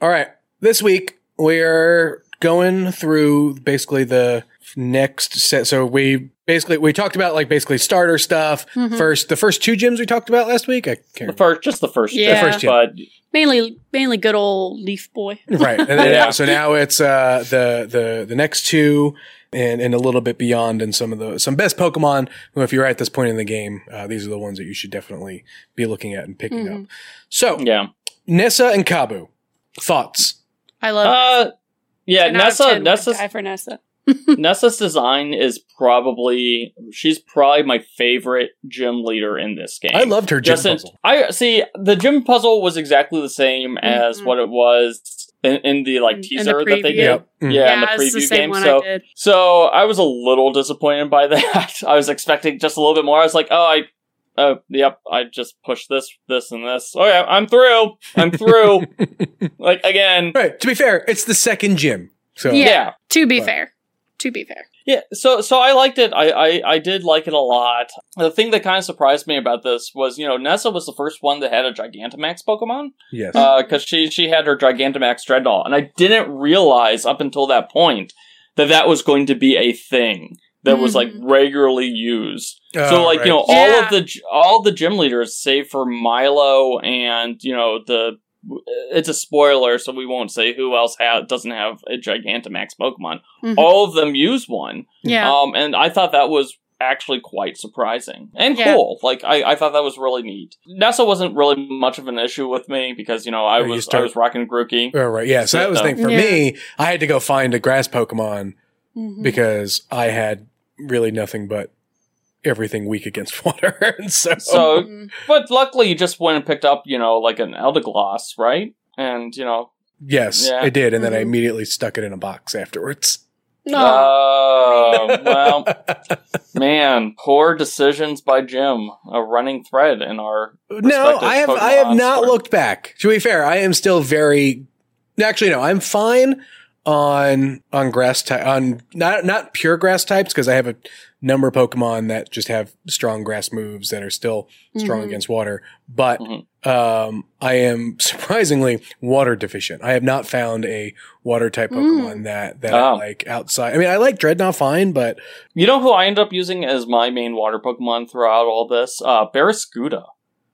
All right. This week we're going through basically the next set. So we basically we talked about like basically starter stuff Mhm. first. The first two gyms we talked about last week. I can't. first, just the first, Yeah. The first gym. but Mainly, mainly good old Leaf Boy. right. And then Yeah. so now it's uh the the the next two. And, and a little bit beyond, and some of the some best Pokemon. Who, if you're at this point in the game, uh, these are the ones that you should definitely be looking at and picking Mhm. up. So yeah, Nessa and Kabu, thoughts? I love. uh, yeah. 10 Nessa, 10 Nessa's die for Nessa. Nessa's design is probably she's probably my favorite gym leader in this game. I loved her gym Just in- I see the gym puzzle was exactly the same as Mhm. what it was in, in the like In- in the teaser that they did. Yep. Mm. Yeah, in the it's the preview same game. one So I did. so I was a little disappointed by that. I was expecting just a little bit more. I was like, oh, I. Oh, yep. I just pushed this, this, and this. Oh yeah, I'm through. I'm through. like again, Right. To be fair, it's the second gym. So Yeah. yeah. To be But- fair, to be fair, Yeah, so so I liked it. I, I I did like it a lot. The thing that kind of surprised me about this was, you know, Nessa was the first one that had a Gigantamax Pokemon yes. Uh, because she she had her Gigantamax Drednaw, and I didn't realize up until that point that that was going to be a thing that was like Mhm. regularly used. so Oh, like right. you know all Yeah. of the all the gym leaders, save for Milo and you know the. It's a spoiler, so we won't say who else ha- doesn't have a Gigantamax Pokemon. Mhm. All of them use one. yeah. Um, and I thought that was actually quite surprising and Yeah. cool. Like I, I thought that was really neat. Nessa wasn't really much of an issue with me because you know I was start- I was rocking Grookey. Oh, right. Yeah. So that was the thing. For Yeah. me, I had to go find a grass Pokemon Mhm. because I had really nothing but everything weak against water. and so, So, Mhm. but luckily you just went and picked up you know like an Eldegoss, right? And you know, yes, Yeah. I did. And then I Mhm. immediately stuck it in a box afterwards. No. oh well, man, poor decisions by Jim. A running thread in our no, I have, I have not store. looked back. To be fair, I am still very, actually, no, I'm fine on, on grass type, on not, not pure grass types because I have a number of Pokemon that just have strong grass moves that are still strong Mhm. against water. But Mhm. um, I am surprisingly water deficient. I have not found a water type Pokemon that that I Oh. like outside. I mean, I like Drednaw fine, but You know who I end up using as my main water Pokemon throughout all this? Uh, Barraskewda.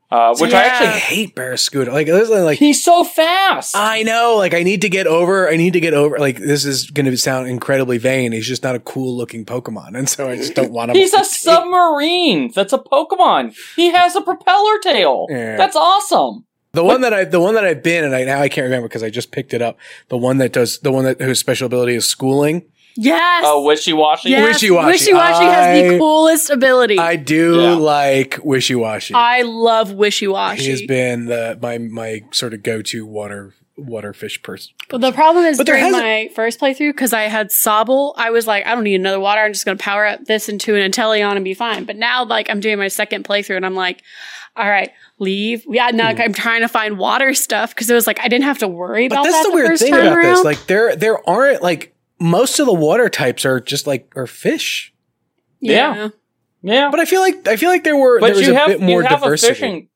Uh, which I I actually hate Barraskewda. Like, like He's so fast. I know. Like, I need to get over. I need to get over. Like, this is going to sound incredibly vain. He's just not a cool looking Pokemon, and so I just don't want him. He's a submarine. That's a Pokemon. He has a propeller tail. Yeah. That's awesome. The one that I, the one that I've been, and I now I can't remember because I just picked it up. The one that does, the one that whose special ability is schooling. Yes. Oh, Wishiwashi. yes. Wishiwashi. Wishiwashi has the coolest ability. I I, do Yeah. like Wishiwashi. I love Wishiwashi. He has been the my my sort of go to water water fish person. But the problem is But during my first playthrough, because I had Sobble, I was like, I don't need another water. I'm just going to power up this into an Inteleon and be fine. But now, like, I'm doing my second playthrough and I'm like, all right, leave. Yeah, now Hmm. I'm trying to find water stuff because it was like I didn't have to worry But about that's that the the weird first thing about around. this. Like there there aren't like most of the water types are just like are fish. Yeah. Yeah. But I feel like I feel like there were But there was you a have bit more you have diversity. a fishing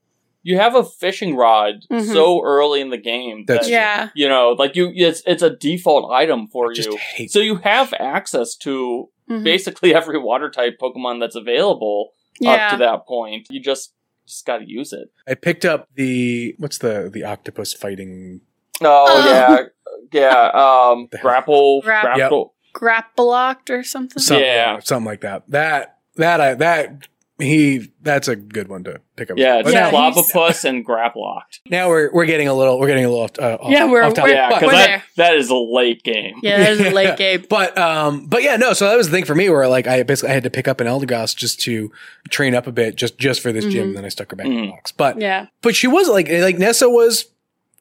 you have a fishing rod Mhm. so early in the game That's that true. yeah. you know, like you it's it's a default item for I just you. hate So you have access to Mhm. basically every water type Pokemon that's available Yeah. up to that point. You just just got to use it. I picked up the what's the the octopus fighting Oh, Oh. yeah, yeah. Um, The hell? grapple, Grap- grapple. Grapploct or something. something, Yeah. something like that. That that I that he that's a good one to pick up. Yeah, But it's Yeah, now, he's- Clobopus and Grapploct. now we're we're getting a little we're getting a little off, uh, off Yeah, we're- off topic. we're- Yeah, because we're that, that is a late game. yeah, there's a late game. But um, but yeah, no. So that was the thing for me, where like I basically I had to pick up an Eldegoss just to train up a bit, just just for this gym. Mhm. And then I stuck her back in the box. But Yeah. but she was like like Nessa was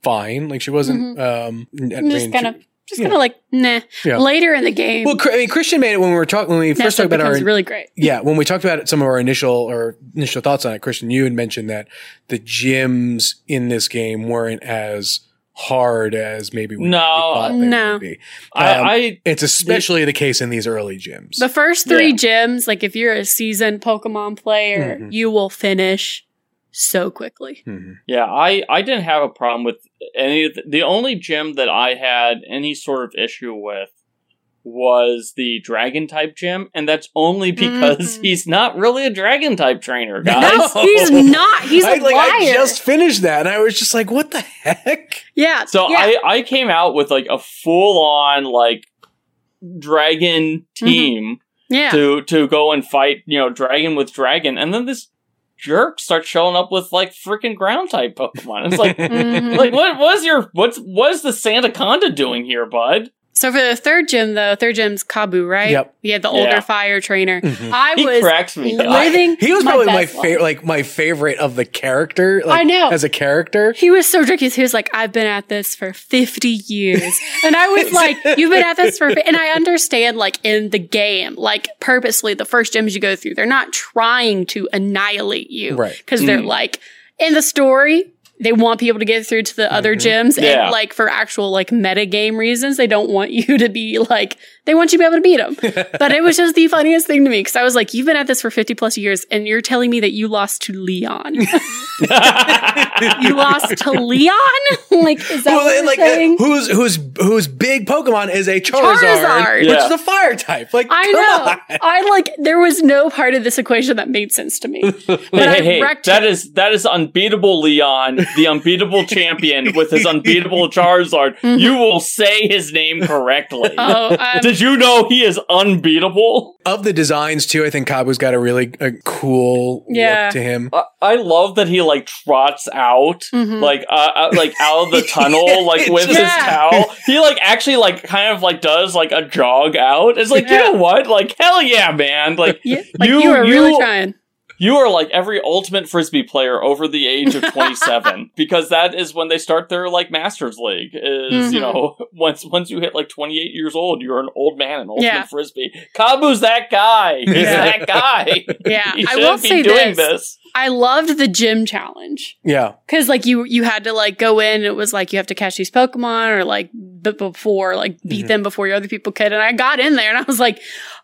fine. Like she wasn't. Um, I I'm just kind of, just yeah. kind of like, nah. Yeah. Later in the game, well, I mean, Christian made it when we were talking when we first talked about our becomes really great. yeah when we talked about it, some of our initial or initial thoughts on it. Christian, you had mentioned that the gyms in this game weren't as hard as maybe we, we No. thought they No. would be. I, Um, I It's especially the case in these early gyms. The first three Yeah. gyms, like if you're a seasoned Pokemon player, Mhm. you will finish so quickly. Mhm. yeah, I I didn't have a problem with any. Of the, the only gym that I had any sort of issue with was the dragon type gym, and that's only because Mhm. he's not really a dragon type trainer, guys. No, he's not. He's a I, like, liar. I just finished that, and I was just like, "What the heck?" yeah. So yeah. I I came out with like a full on like dragon team yeah. to to go and fight you know dragon with dragon, and then this jerk starts showing up with like freaking ground type Pokemon. It's like. Like mm-hmm. what was your what's what is the Sandaconda doing here, bud? So for the third gym, though, third gym's Kabu, right? Yep. He had the Yeah. older fire trainer. Mhm. I He was cracks me up. living. He was my probably my best life. favorite, like my favorite of the character. Like, I know. as a character. He was so tricky. He was like, I've been at this for 50 years. And I was like, you've been at this for, and I understand like in the game, like purposely the first gyms you go through, they're not trying to annihilate you. Right. Cause they're Mm. like in the story, they want people to get through to the other gyms Yeah. and like for actual like meta game reasons, they don't want you to be like, they want you to be able to beat them. but it was just the funniest thing to me because I was like, you've been at this for 50 plus years and you're telling me that you lost to Leon. you lost to Leon? like, is that Well, what you're like saying? uh, whose whose whose big Pokemon is a Charizard, Charizard. which Yeah. is a fire type. Like, I come know. on. I like. There was no part of this equation that made sense to me. But hey, I hey, hey, wrecked that it. is that is unbeatable Leon, the unbeatable champion with his unbeatable Charizard. You will say his name correctly. Mm-hmm. Oh, um, Did you know he is unbeatable? Of the designs too, I think Kabu's got a really a cool Yeah. look to him. I, I love that he like trots out. mhm. Like uh, uh, like out of the tunnel, like with his towel. He like actually like kind of like does like a jog out. It's like you know what? Like hell yeah, man! Like Yeah, like you- you, were really trying. You are like every ultimate frisbee player over the age of 27 because that is when they start their like masters league is you Mhm. know once once you hit like 28 years old you're an old man in ultimate Yeah. frisbee. Kabu's that guy. He's Yeah. that guy. Yeah, he I shouldn't will be say doing this. this. I loved the gym challenge Yeah, because like you you had to like go in. It was like you have to catch these Pokemon or like b- before like beat Mhm. them before your other people could. And I got in there and I was like,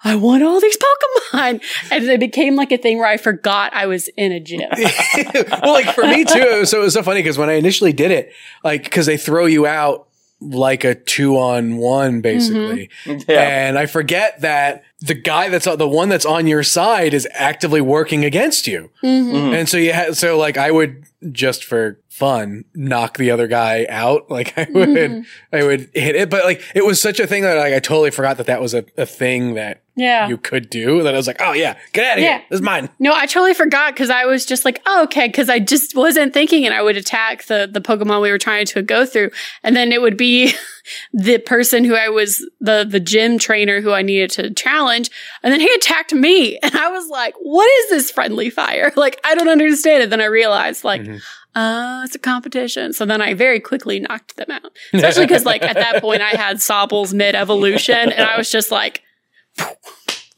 I want all these Pokemon, and it became like a thing where I forgot I was in a gym. well, like for me too. it was- So it was so funny because when I initially did it, like because they throw you out like a two on one basically, Yeah. and I forget that the guy that's on the one that's on your side is actively working against you, Mhm. Mhm. and so you had so like I would just for fun knock the other guy out, like I would Mhm. I would hit it, but like it was such a thing that like I totally forgot that that was a, a thing that Yeah. you could do that I was like, oh yeah, get out of Yeah. here. This is mine. No, I totally forgot because I was just like, oh, okay, because I just wasn't thinking, and I would attack the the Pokemon we were trying to go through, and then it would be the person who I was the the gym trainer who I needed to challenge, and then he attacked me, and I was like, what is this friendly fire? Like, I don't understand it. Then I realized, like. Mhm. Uh, it's a competition. So then I very quickly knocked them out. Especially because, like, at that point, I had Sobble's mid evolution, and I was just like,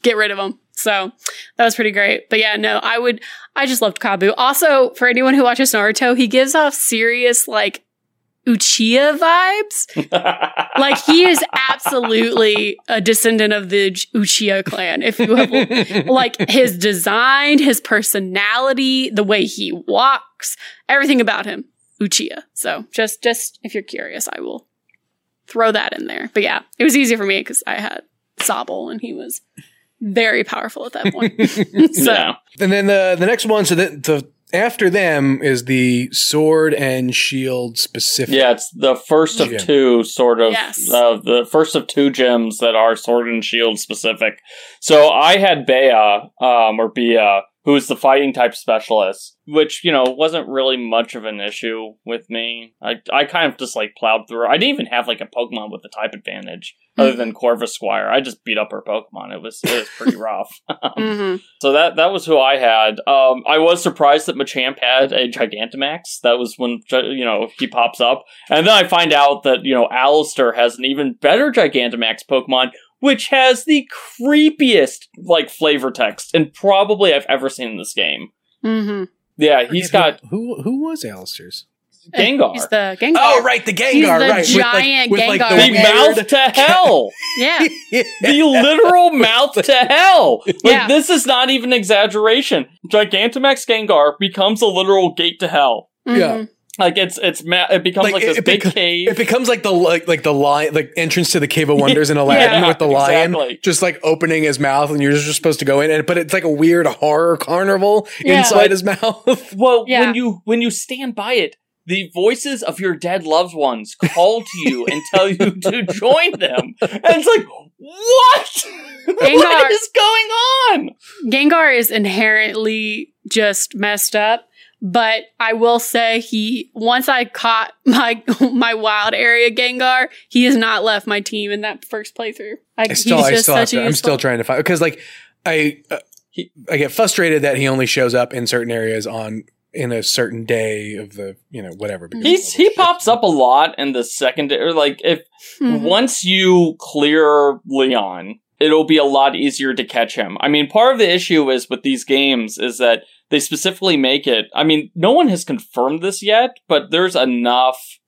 get rid of them. So that was pretty great. But yeah, no, I would, I just loved Kabu. Also, for anyone who watches Naruto, he gives off serious, like, Uchiha vibes. Like, he is absolutely a descendant of the Uchiha clan. If you have, like, his design, his personality, the way he walks, everything about him, Uchiha. So just, just if you're curious, I will throw that in there. But yeah, it was easy for me because I had Sobble and he was very powerful at that point. so yeah. And then the the next one, so the, the after them is the sword and shield specific. Yeah, it's the first of Yeah. two sort of Yes. uh, the first of two gems that are sword and shield specific. So I had Bea, um, or Bea, who is the fighting type specialist, which you know wasn't really much of an issue with me. I I kind of just like plowed through. I didn't even have like a Pokemon with the type advantage other than Corvisquire. I just beat up her Pokemon. It was it was pretty rough. mhm. So that that was who I had. Um, I was surprised that Machamp had a Gigantamax. That was when you know he pops up, and then I find out that you know Alistair has an even better Gigantamax Pokemon, which has the creepiest like flavor text, and probably I've ever seen in this game. Mhm. Yeah, he's got who who was Alistair's? Gengar, He's the Gengar. Oh right, the Gengar, He's the right? giant with Gengar. the weird- mouth to hell. Yeah. the literal mouth to hell. Like Yeah. this is not even exaggeration. Gigantamax Gengar becomes a literal gate to hell. Yeah. Mhm. Like it's it's ma- it becomes Like, like, this it big beco- cave. It becomes like the like like the lion like entrance to the cave of wonders in Aladdin Yeah, with the lion exactly. just like opening his mouth and you're just supposed to go in and but it's like a weird horror carnival Yeah. inside But- his mouth. well, Yeah. when you when you stand by it, the voices of your dead loved ones call to you and tell you to join them, and it's like what? Gengar- what is going on? Gengar is inherently just messed up, but I will say he once I caught my my wild area Gengar, he has not left my team in that first playthrough. Like, I still he's I just still have such to, a I'm still trying to find because like I uh, He- I get frustrated that he only shows up in certain areas on in a certain day of the you know whatever. because He's he shit. pops up a lot in the secondary. Like if Mhm. once you clear Leon, it'll be a lot easier to catch him. I mean, part of the issue is with these games is that they specifically make it. I mean, no one has confirmed this yet, but there's enough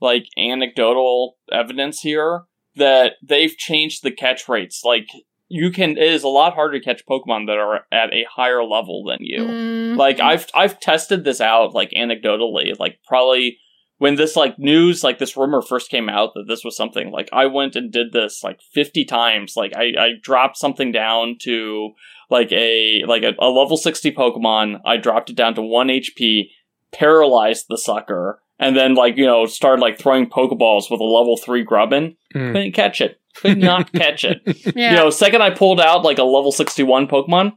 like anecdotal evidence here that they've changed the catch rates. Like you can, it is a lot harder to catch Pokemon that are at a higher level than you. Mhm. Like I've I've tested this out like anecdotally, like probably when this like news like this rumor first came out that this was something like I went and did this like 50 times. Like I I dropped something down to like a like a, a level 60 Pokemon. I dropped it down to 1 HP, paralyzed the sucker, and then like, you know, started like throwing Pokeballs with a level 3 Grubbin. Mm. Couldn't catch it. Could not catch it. yeah. You know, second I pulled out like a level 61 Pokemon,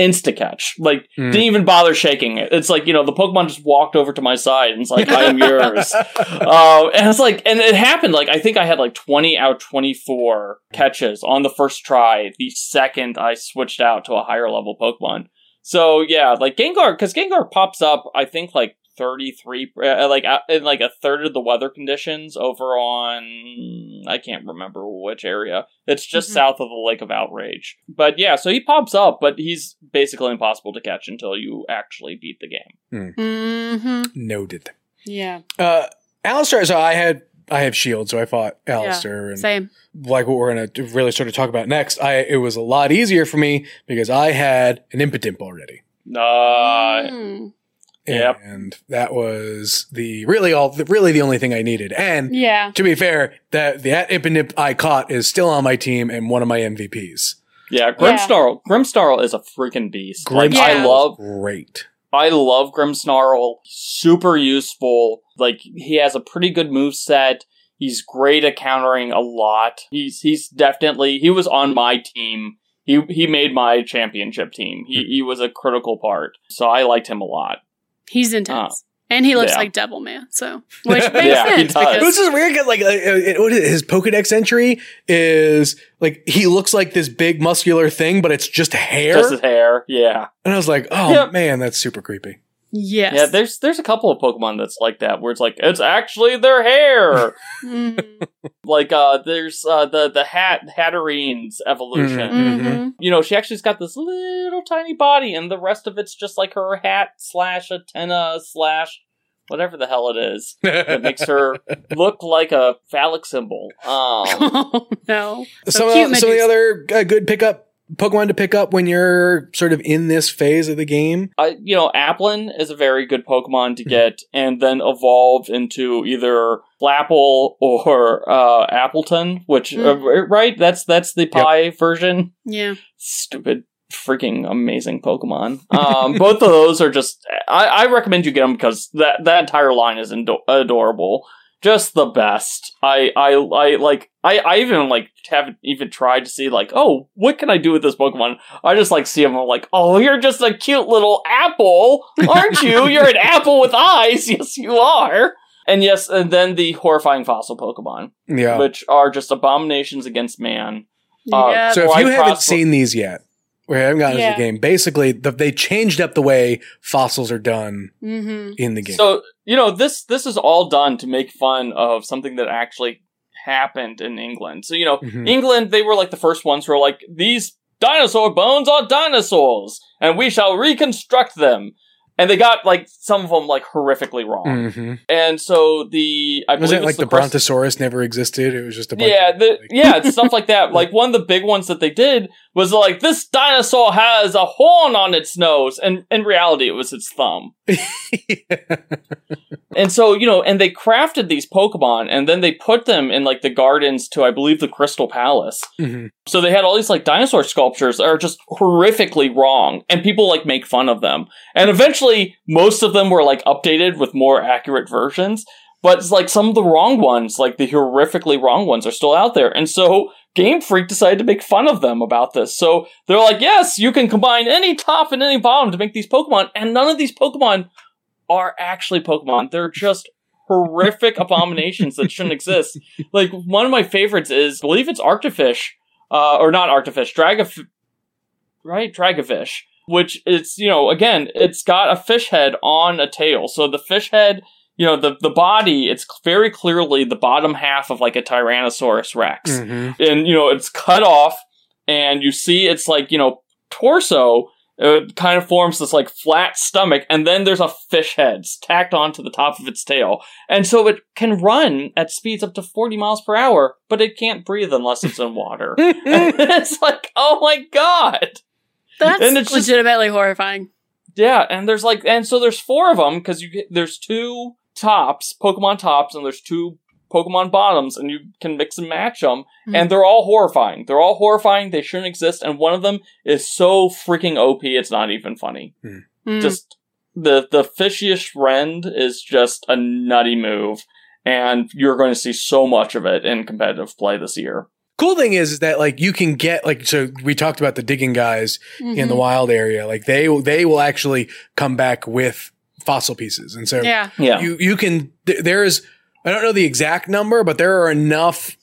insta catch. Like, Mm. didn't even bother shaking it. It's like, you know, the Pokemon just walked over to my side and it's like, I am yours. Uh, and it's like, and it happened. Like, I think I had like 20 out of 24 catches on the first try the second I switched out to a higher level Pokemon. So, yeah, like Gengar, because Gengar pops up, I think, like 33, uh, like, uh, in like a third of the weather conditions over on, I can't remember which area. It's just Mhm. south of the Lake of Outrage. But yeah, so he pops up, but he's basically impossible to catch until you actually beat the game. mm-hmm Noted. Yeah. Uh, Alistair, so I had I have shield, so I fought Alistair, and Same. like what we're gonna really sort of talk about next. I it was a lot easier for me because I had an Impidimp already. Uh, Mm. Yep. and that was the really all the, really the only thing I needed. And Yeah. to be fair, that the Impidimp I caught is still on my team and one of my MVPs. Yeah, Grimmsnarl. Grimmsnarl is a freaking beast. Like, Grimmsnarl I love, great. I love Grimmsnarl. Super useful. Like he has a pretty good move set. He's great at countering a lot. He's he's definitely he was on my team he he made my championship team. He he was a critical part, so I liked him a lot. He's intense. and he looks yeah. like Devilman, so which makes Yeah, he sense does. This because is weird. 'cause, Like, uh, uh, what is it? his Pokedex entry is like he looks like this big muscular thing, but it's just hair. Just his hair, yeah, and I was like, oh Yep. man, that's super creepy. Yes, yeah. There's there's a couple of Pokemon that's like that, where it's like it's actually their hair. Like uh, there's uh the the hat Hatterene's evolution. Mhm. Mhm. You know, she actually's got this little tiny body, and the rest of it's just like her hat slash antenna slash whatever the hell it is that makes her look like a phallic symbol. Um, oh no, some cute of, some of the other uh, good pickup Pokemon to pick up when you're sort of in this phase of the game. I, you know, Applin is a very good Pokemon to get, and then evolve into either Flapple or uh, Appletun, which uh, right? That's that's the pie version. yeah, Stupid, freaking amazing Pokemon. Um, both of those are just. I, I recommend you get them because that that entire line is ado- adorable. Just the best. I I I like. I I even like haven't even tried to see like, oh, what can I do with this Pokemon? I just like see them. I'm like, oh, you're just a cute little apple, aren't you? you're an apple with eyes. Yes, you are. And yes, and then the horrifying fossil Pokemon, Yeah. which are just abominations against man. Uh, yeah. so if you haven't prosper- seen these yet, we haven't gotten into the game, basically the, they changed up the way fossils are done hmm in the game. So you know this this is all done to make fun of something that actually happened in England. So you know Mhm. England they were like the first ones who were like these dinosaur bones are dinosaurs and we shall reconstruct them. And they got like some of them like horrifically wrong. Mhm. And so the I Was believe it like the, crest- Brontosaurus never existed? It was just a bunch yeah, of, the, like- yeah, stuff like that. Like one of the big ones that they did was like this dinosaur has a horn on its nose, and in reality, it was its thumb. And so, you know, and they crafted these Pokemon and then they put them in like the gardens to, I believe, the Crystal Palace. Mhm. So they had all these like dinosaur sculptures that are just horrifically wrong and people like make fun of them. And eventually, most of them were like updated with more accurate versions. But it's like some of the wrong ones, like the horrifically wrong ones, are still out there. And so Game Freak decided to make fun of them about this. So they're like, yes, you can combine any top and any bottom to make these Pokemon. And none of these Pokemon are actually Pokemon. They're just horrific abominations that shouldn't exist. Like one of my favorites is, I believe it's Arctovish, uh, or not Arctovish, Dragif, right? Dracovish, which it's you know again, it's got a fish head on a tail. So the fish head, you know, the the body, it's very clearly the bottom half of like a Tyrannosaurus Rex Mhm. and you know it's cut off and you see it's like you know torso it kind of forms this like flat stomach and then there's a fish head tacked onto the top of its tail and so it can run at speeds up to 40 miles per hour but it can't breathe unless it's in water and it's like oh my god That's And it's just- legitimately horrifying. yeah and there's like and so there's four of them because you get there's two tops pokemon tops and there's two pokemon bottoms and you can mix and match them Mhm. and they're all horrifying they're all horrifying they shouldn't exist and one of them is so freaking op it's not even funny Mm. just the the Fishious Rend is just a nutty move and you're going to see so much of it in competitive play this year cool thing is, is that like you can get like so we talked about the digging guys in the Mhm. wild area. Like they they will actually come back with fossil pieces, and so yeah. yeah you you can th- there is I don't know the exact number, but there are enough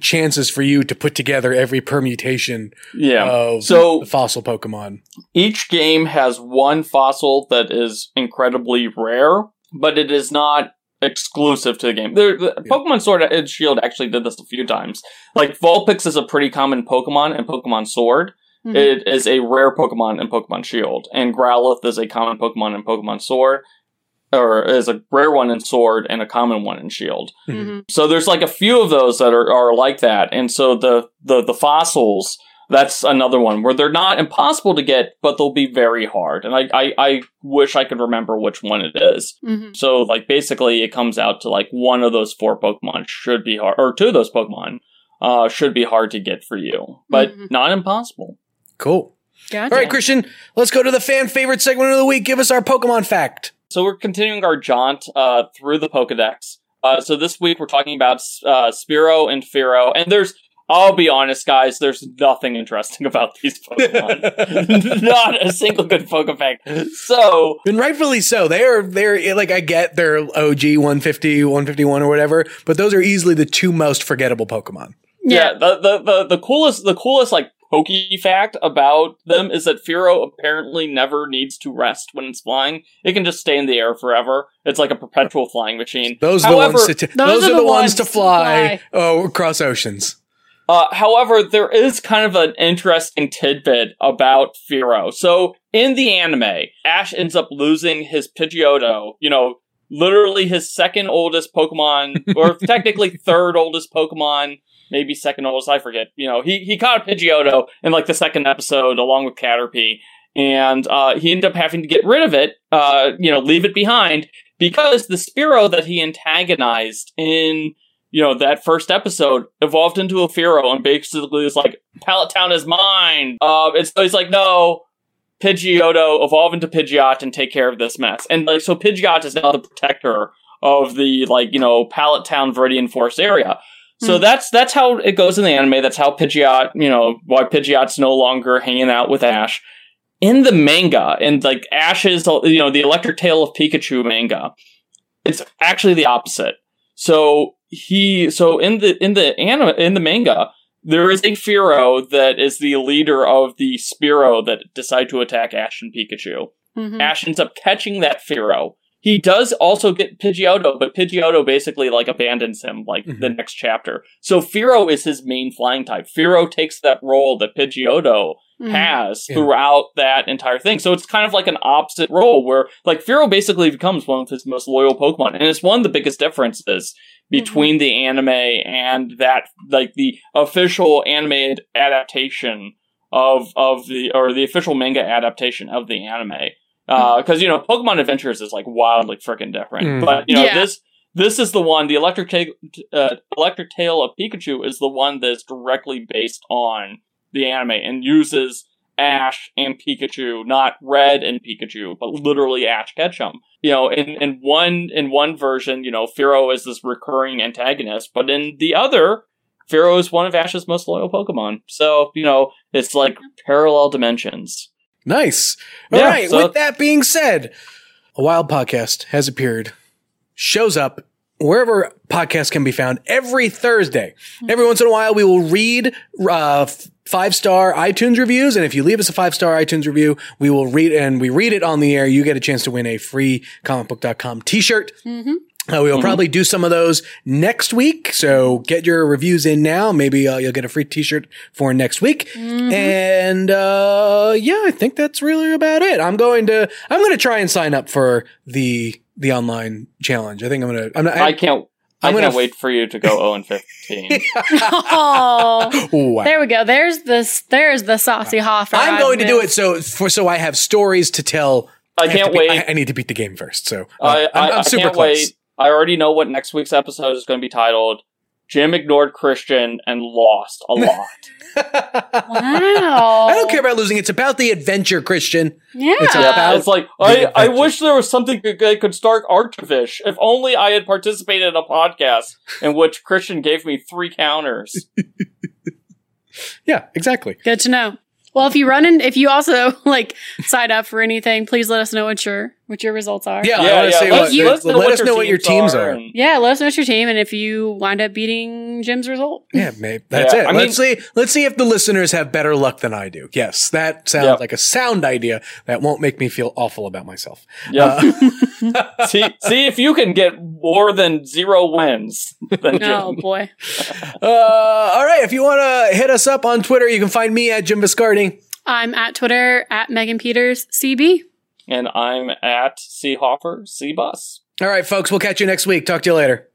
chances for you to put together every permutation yeah of So- fossil Pokemon. each game has one fossil that is incredibly rare, but it is not exclusive to the game. There, the Yeah. Pokemon Sword and Shield actually did this a few times. Like Vulpix is a pretty common Pokemon in Pokemon Sword. Mhm. It is a rare Pokemon in Pokemon Shield, and Growlithe is a common Pokemon in Pokemon Sword, or is a rare one in Sword and a common one in Shield. Mhm. So there's like a few of those that are, are like that, and so the the the fossils. That's another one where they're not impossible to get, but they'll be very hard. And I, I, I wish I could remember which one it is. Mhm. So like basically it comes out to like one of those four Pokemon should be hard or two of those Pokemon uh should be hard to get for you. But Mhm. not impossible. Cool. Gotcha. All right, Christian, let's go to the fan favorite segment of the week. Give us our Pokemon fact. So we're continuing our jaunt uh, through the Pokedex. Uh, so this week we're talking about uh, Spearow and Fearow, and there's I'll be honest, guys. There's nothing interesting about these Pokemon. Not a single good Pokefact. So, And rightfully so. They are they're like I get their OG 150, 151 or whatever, but those are easily the two most forgettable Pokemon. yeah, the, the the the coolest the coolest like Poke fact about them is that Fearow apparently never needs to rest when it's flying. It can just stay in the air forever. It's like a perpetual flying machine. Those are However, the ones to t- those, are the ones to fly, oh across oceans. Uh, however, there is kind of an interesting tidbit about Fearow. So, in the anime, Ash ends up losing his Pidgeotto, you know, literally his second oldest Pokemon, or technically third oldest Pokemon, maybe second oldest, I forget. You know, he, he caught a Pidgeotto in like the second episode along with Caterpie, and uh, he ended up having to get rid of it, uh, you know, leave it behind, because the Spearow that he antagonized in you know, that first episode evolved into a Fearow and basically is like, Pallet Town is mine. Uh, and so he's like, no, Pidgeotto, evolve into Pidgeot and take care of this mess. And like, so Pidgeot is now the protector of the, like, you know, Pallet Town Viridian Forest area. So Hmm. that's, that's how it goes in the anime. That's how Pidgeot, you know, why Pidgeot's no longer hanging out with Ash. In the manga, and like Ash's, you know, the Electric Tale of Pikachu manga, it's actually the opposite. So he so in the in the anime in the manga there is a Fearow that is the leader of the Spearow that decide to attack Ash and Pikachu. Mhm. Ash ends up catching that Fearow. He does also get Pidgeotto, but Pidgeotto basically like abandons him like the next chapter. So Fearow is his main flying type. Fearow takes that role that Pidgeotto Mhm. has Yeah. throughout that entire thing. So it's kind of like an opposite role where like Fearow basically becomes one of his most loyal Pokemon. And it's one of the biggest differences between the anime and that like the official animated adaptation of of the or the official manga adaptation of the anime. Because you know, Pokemon Adventures is like wildly freaking different. Mm. But you know, Yeah. this this is the one. The Electric Tale, uh, Electric Tale of Pikachu is the one that's directly based on the anime and uses Ash and Pikachu, not Red and Pikachu, but literally Ash Ketchum. You know, in, in one in one version, you know, Fearow is this recurring antagonist, but in the other, Fearow is one of Ash's most loyal Pokemon. So, you know, it's like parallel dimensions. Nice. All right. Yeah, so- With that being said, a wild podcast has appeared, shows up wherever podcasts can be found every Thursday. Every once in a while, we will read uh, five star iTunes reviews, and if you leave us a five star iTunes review, we will read and we read it on the air. You get a chance to win a free comicbook.com T-shirt. Mhm. Uh, we will probably do some of those next week. So get your reviews in now. Maybe uh, you'll get a free T-shirt for next week. And uh, yeah, I think that's really about it. I'm going to I'm going to try and sign up for the the online challenge. I think I'm going to. I'm not, I I, can't. I'm I gonna can't f- wait for you to go 0 and 15. Oh, wow. there we go. There's this. There's the saucy Hoffer. I'm I've going to do it so for so I have stories to tell. I have to can't be- wait. I, I need to beat the game first. So uh, I, I'm, I, I'm I super can't close. wait. I already know what next week's episode is going to be titled. Jim ignored Christian and lost a lot. Wow. I don't care about losing. It's about the adventure, Christian. Yeah. It's Yeah, about it's like I, I wish there was something that could- could start Arctovish. If only I had participated in a podcast in which Christian gave me three counters. Yeah, exactly. Good to know. Well, if you run in, if you also like sign up for anything, please let us know what your what your results are. Yeah, yeah, want yeah. say Let, what. let us know, let what, us know what your teams are. and- Yeah, let us know what's your team, and if you wind up beating Jim's result, Yeah, maybe that's Yeah, it. I let's see. Let's see if the listeners have better luck than I do. Yes, that sounds Yep. like a sound idea that won't make me feel awful about myself. Yeah. Uh, see, see if you can get more than zero wins. Than Jim. oh boy, Uh, all right, if you want to hit us up on Twitter, you can find me at Jim Viscardi. I'm at Twitter at Megan Peters CB. And I'm at Seahoffer C Bus. All right, folks, we'll catch you next week. Talk to you later.